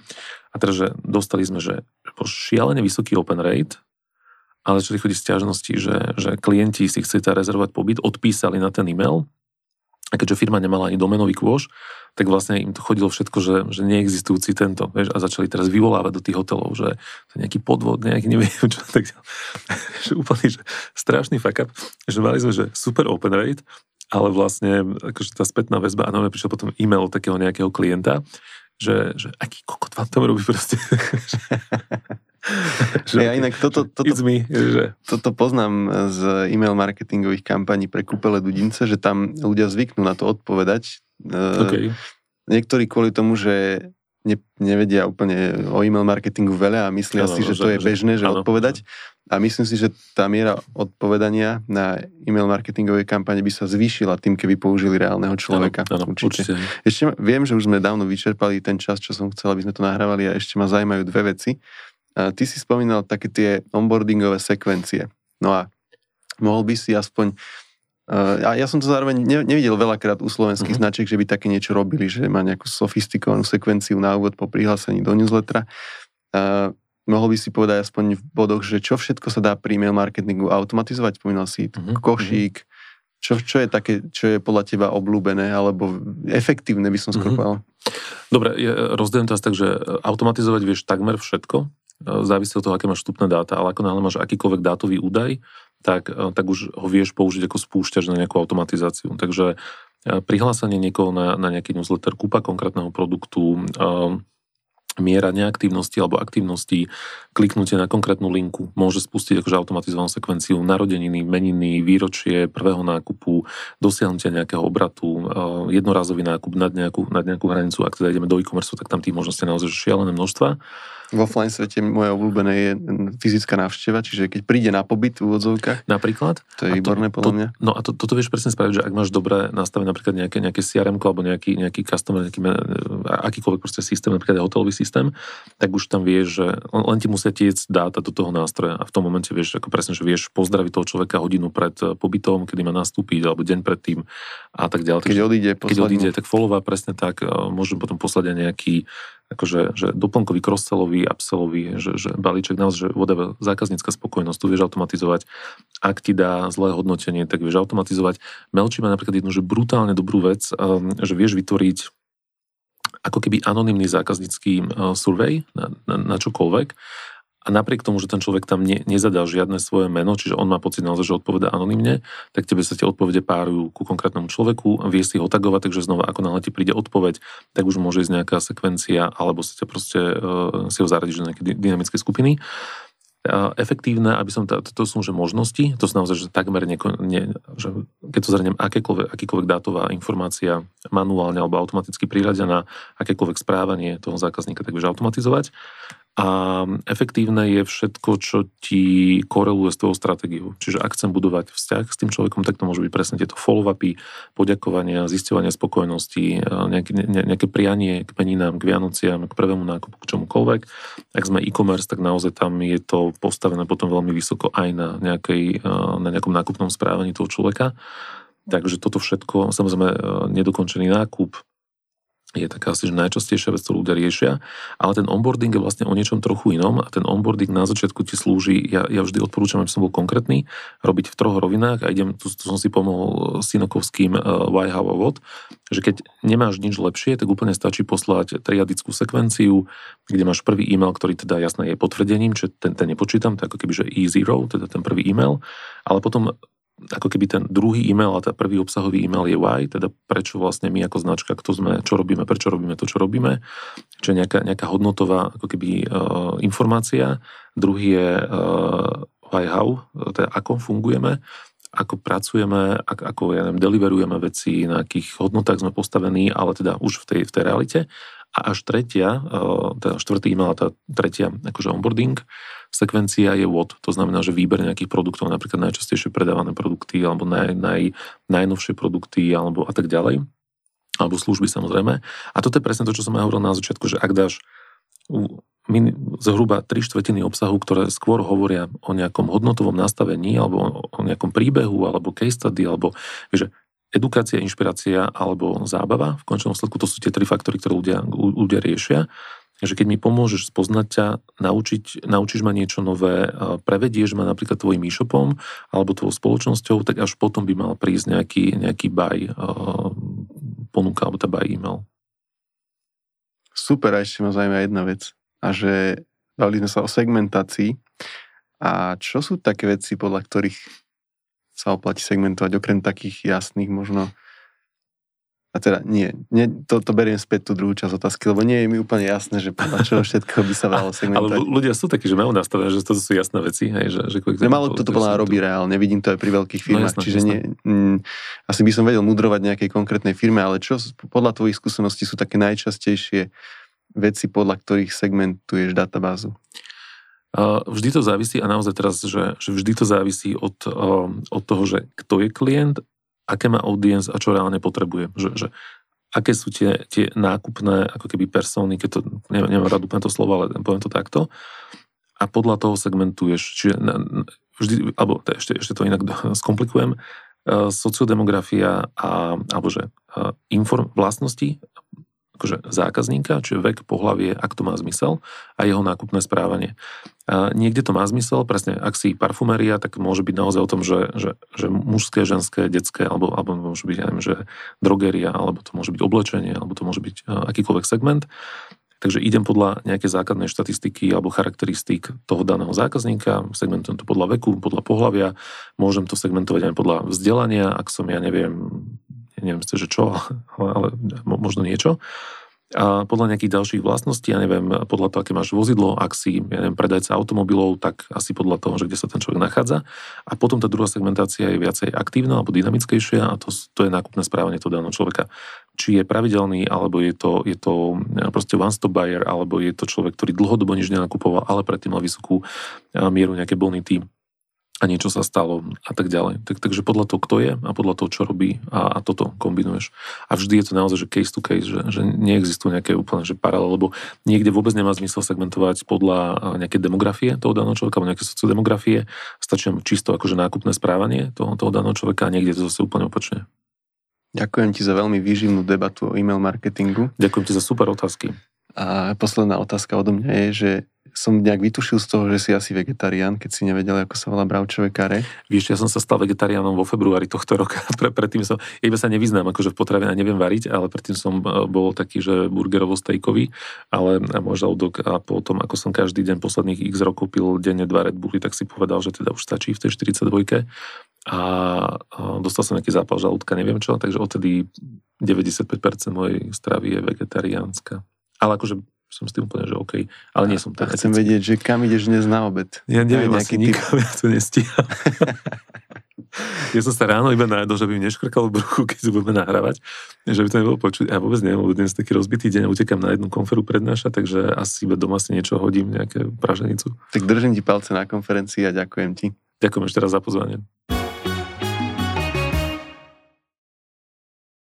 A teraz, že dostali sme, že šialene vysoký open rate, ale čo chodí sťažnosti, že, že klienti si chceli rezervovať pobyt, odpísali na ten e-mail a keďže firma nemala ani domenový kôž, tak vlastne im to chodilo všetko, že, že neexistujúci tento, vieš, a začali teraz vyvolávať do tých hotelov, že to je nejaký podvod, nejaký neviem čo, tak že úplný, že strašný fuck up, že mali sme, že super open rate, ale vlastne akože tá spätná väzba, áno, prišiel potom e-mail od takého nejakého klienta, že, že aký kokot vám tam robí proste. že, ja inak toto, toto, me, že... toto poznám z e-mail marketingových kampaní pre kúpele Dudince, že tam ľudia zvyknú na to odpovedať. E, okay. Niektorí kvôli tomu, že ne, nevedia úplne o e-mail marketingu veľa a myslia ano, si, že, že to je bežné, že ano, odpovedať. A myslím si, že tá miera odpovedania na e-mail marketingovej kampane by sa zvýšila tým, keby použili reálneho človeka. Áno, určite. určite. Ešte viem, že už sme dávno vyčerpali ten čas, čo som chcel, aby sme to nahrávali a ešte ma zaujímajú dve veci. A ty si spomínal také tie onboardingové sekvencie. No a mohol by si aspoň a ja som to zároveň nevidel veľakrát u slovenských uh-huh. značiek, že by také niečo robili, že má nejakú sofistikovanú sekvenciu na úvod po prihlásení do newslettera. Mohol by si povedať aspoň v bodoch, že čo všetko sa dá pri email marketingu automatizovať? Spomínal si uh-huh. košík. Čo, čo je také, čo je podľa teba obľúbené alebo efektívne by som skôr uh-huh. povedal? Dobre, ja rozdelím to asi tak, že automatizovať vieš takmer všetko, e, závisí od toho, aké máš vstupné dáta, ale ako náhle máš akýkoľvek dátový údaj, tak, e, tak už ho vieš použiť ako spúšťač na nejakú automatizáciu. Takže e, prihlásenie niekoho na, na nejaký newsletter, kúpa konkrétneho produktu, miera neaktívnosti alebo aktívnosti, kliknutie na konkrétnu linku môže spustiť akože automatizovanú sekvenciu narodeniny, meniny, výročie prvého nákupu, dosiahnutia nejakého obratu, eh, jednorazový nákup nad nejakú, nad nejakú hranicu, ak teda ideme do e-commerce, tak tam tých možností naozaj šialené množstva. V offline svete moje obľúbené je fyzická návšteva, čiže keď príde na pobyt v úvodzovkách. Napríklad? To je výborné podľa mňa. no a to, toto vieš presne spraviť, že ak máš dobre nastavené napríklad nejaké, nejaké CRM alebo nejaký, nejaký customer, nejaký, akýkoľvek proste systém, napríklad hotelový systém, tak už tam vieš, že len ti musia tiec dáta do toho nástroja a v tom momente vieš, ako presne, že vieš pozdraviť toho človeka hodinu pred eh, pobytom, kedy má nastúpiť, alebo deň predtým a tak ďalej. Keď odíde, keď odíde, tak follow presne tak, eh, môžem potom poslať aj nejaký akože že doplnkový, cross-sellový, upsellový, že, že balíček naozaj, že whatever, zákaznícka spokojnosť, tu vieš automatizovať. Ak ti dá zlé hodnotenie, tak vieš automatizovať. Melči má napríklad jednu, že brutálne dobrú vec, um, že vieš vytvoriť ako keby anonymný zákaznícky uh, survey na, na, na čokoľvek a napriek tomu, že ten človek tam ne, nezadal žiadne svoje meno, čiže on má pocit naozaj, že odpoveda anonymne, tak tebe sa tie odpovede párujú ku konkrétnemu človeku, vie si ho tagovať, takže znova ako náhle ti príde odpoveď, tak už môže ísť nejaká sekvencia, alebo si, proste, uh, si ho zaradiť do nejaké dynamické skupiny efektívne, aby som, to, to sú že možnosti, to sú naozaj, že takmer nieko, nie, že keď to zhrniem, akékoľvek, akýkoľvek dátová informácia manuálne alebo automaticky priradená, akékoľvek správanie toho zákazníka, tak vieš automatizovať. A efektívne je všetko, čo ti koreluje s tvojou stratégiou. Čiže ak chcem budovať vzťah s tým človekom, tak to môže byť presne tieto follow-upy, poďakovania, zisťovanie spokojnosti, nejaké, ne, nejaké prianie k meninám, k Vianociam, k prvému nákupu, k čomukoľvek. Ak sme e-commerce, tak naozaj tam je to postavené potom veľmi vysoko aj na, nejakej, na nejakom nákupnom správaní toho človeka. Takže toto všetko, samozrejme nedokončený nákup, je taká asi že najčastejšia vec, ktorú ľudia riešia, ale ten onboarding je vlastne o niečom trochu inom a ten onboarding na začiatku ti slúži, ja, ja vždy odporúčam, aby som bol konkrétny, robiť v troch rovinách a idem, tu, tu som si pomohol Sinokovským uh, Why, How What, že keď nemáš nič lepšie, tak úplne stačí poslať triadickú sekvenciu, kde máš prvý e-mail, ktorý teda jasné je potvrdením, že ten, ten nepočítam, to ako keby, že E0, teda ten prvý e-mail, ale potom ako keby ten druhý e-mail a ten prvý obsahový e-mail je why, teda prečo vlastne my ako značka, kto sme, čo robíme, prečo robíme to, čo robíme, čo je nejaká, nejaká hodnotová ako keby uh, informácia. Druhý je uh, why how, teda ako fungujeme, ako pracujeme, ako, ja neviem, deliverujeme veci, na akých hodnotách sme postavení, ale teda už v tej, v tej realite. A až tretia, uh, teda štvrtý e-mail a tá tretia akože onboarding, sekvencia je what, to znamená, že výber nejakých produktov, napríklad najčastejšie predávané produkty, alebo naj, naj, najnovšie produkty, alebo a tak ďalej, alebo služby samozrejme. A toto je presne to, čo som aj hovoril na začiatku, že ak dáš zhruba tri štvrtiny obsahu, ktoré skôr hovoria o nejakom hodnotovom nastavení, alebo o nejakom príbehu, alebo case study, alebo že edukácia, inšpirácia alebo zábava. V končnom sledku to sú tie tri faktory, ktoré ľudia, ľudia riešia že keď mi pomôžeš spoznať ťa, naučiť, naučíš ma niečo nové, prevedieš ma napríklad tvojim e-shopom alebo tvojou spoločnosťou, tak až potom by mal prísť nejaký, nejaký buy ponuka alebo tá buy e-mail. Super, a ešte ma zaujíma jedna vec. A že dali sme sa o segmentácii. A čo sú také veci, podľa ktorých sa oplatí segmentovať, okrem takých jasných možno a teda nie, nie to, to beriem späť tú druhú časť otázky, lebo nie je mi úplne jasné, že podľa čoho všetko by sa dalo segmentovať. Ale ľudia sú takí, že majú nastavené, že to sú jasné veci. Hej, že, že no, malo toto podľa robí reálne, vidím to aj pri veľkých no, firmách, no, jasné, čiže jasné. Nie, m, mm, asi by som vedel mudrovať nejakej konkrétnej firme, ale čo podľa tvojich skúseností sú také najčastejšie veci, podľa ktorých segmentuješ databázu? Vždy to závisí a naozaj teraz, že, že vždy to závisí od, od toho, že kto je klient aké má audience a čo reálne potrebuje. Že, že aké sú tie, tie nákupné ako keby persóny, keď to, neviem, neviem rád úplne to slovo, ale poviem to takto. A podľa toho segmentuješ. Čiže vždy, alebo ešte, ešte to inak skomplikujem, sociodemografia a, alebo že inform, vlastnosti akože zákazníka, čiže vek, pohlavie, ak to má zmysel a jeho nákupné správanie. A niekde to má zmysel, presne, ak si parfumeria, tak môže byť naozaj o tom, že, že, že mužské, ženské, detské, alebo, alebo môže byť, ja neviem, že drogeria, alebo to môže byť oblečenie, alebo to môže byť akýkoľvek segment. Takže idem podľa nejakej základnej štatistiky alebo charakteristík toho daného zákazníka, segmentujem to podľa veku, podľa pohľavia, môžem to segmentovať aj podľa vzdelania, ak som, ja neviem, ja neviem, že čo, ale možno niečo. A podľa nejakých ďalších vlastností, ja neviem, podľa toho, aké máš vozidlo, ak si, ja neviem, predajca automobilov, tak asi podľa toho, že kde sa ten človek nachádza. A potom tá druhá segmentácia je viacej aktívna alebo dynamickejšia a to, to je nákupné správanie toho daného človeka. Či je pravidelný, alebo je to, je to proste one-stop buyer, alebo je to človek, ktorý dlhodobo nič nenakupoval, ale predtým mal vysokú mieru nejaké bonity a niečo sa stalo a tak ďalej. Tak, takže podľa toho, kto je a podľa toho, čo robí a, a toto kombinuješ. A vždy je to naozaj, že case to case, že, že neexistuje nejaké úplne že paralel, lebo niekde vôbec nemá zmysel segmentovať podľa nejaké demografie toho daného človeka alebo nejaké sociodemografie. Stačí čisto akože nákupné správanie toho, toho daného človeka a niekde to zase úplne opačne. Ďakujem ti za veľmi výživnú debatu o e-mail marketingu. Ďakujem ti za super otázky. A posledná otázka odo mňa je, že som nejak vytušil z toho, že si asi vegetarián, keď si nevedel, ako sa volá bravčové kare. Víš, ja som sa stal vegetariánom vo februári tohto roka. Pre, predtým som, ja iba sa nevyznám akože v potravine neviem variť, ale predtým som e, bol taký, že burgerovo-stejkový, ale môj žalúdok a potom, ako som každý deň posledných x rokov pil denne dva Red Bully, tak si povedal, že teda už stačí v tej 42 a dostal som nejaký zápal žalúdka, neviem čo, takže odtedy 95% mojej stravy je vegetariánska. Ale akože som s tým úplne, že OK, ale nie som tak. Chcem vedieť, že kam ideš dnes na obed. Ja neviem asi nikam, ja to nestíham. ja som sa ráno iba najedol, že by mi neškrkalo v bruchu, keď si budeme nahrávať, že by to nebolo počuť. Ja vôbec neviem, lebo dnes taký rozbitý deň utekám na jednu konferu prednášať, takže asi iba doma si niečo hodím, nejaké praženicu. Tak držím ti palce na konferencii a ďakujem ti. Ďakujem ešte raz za pozvanie.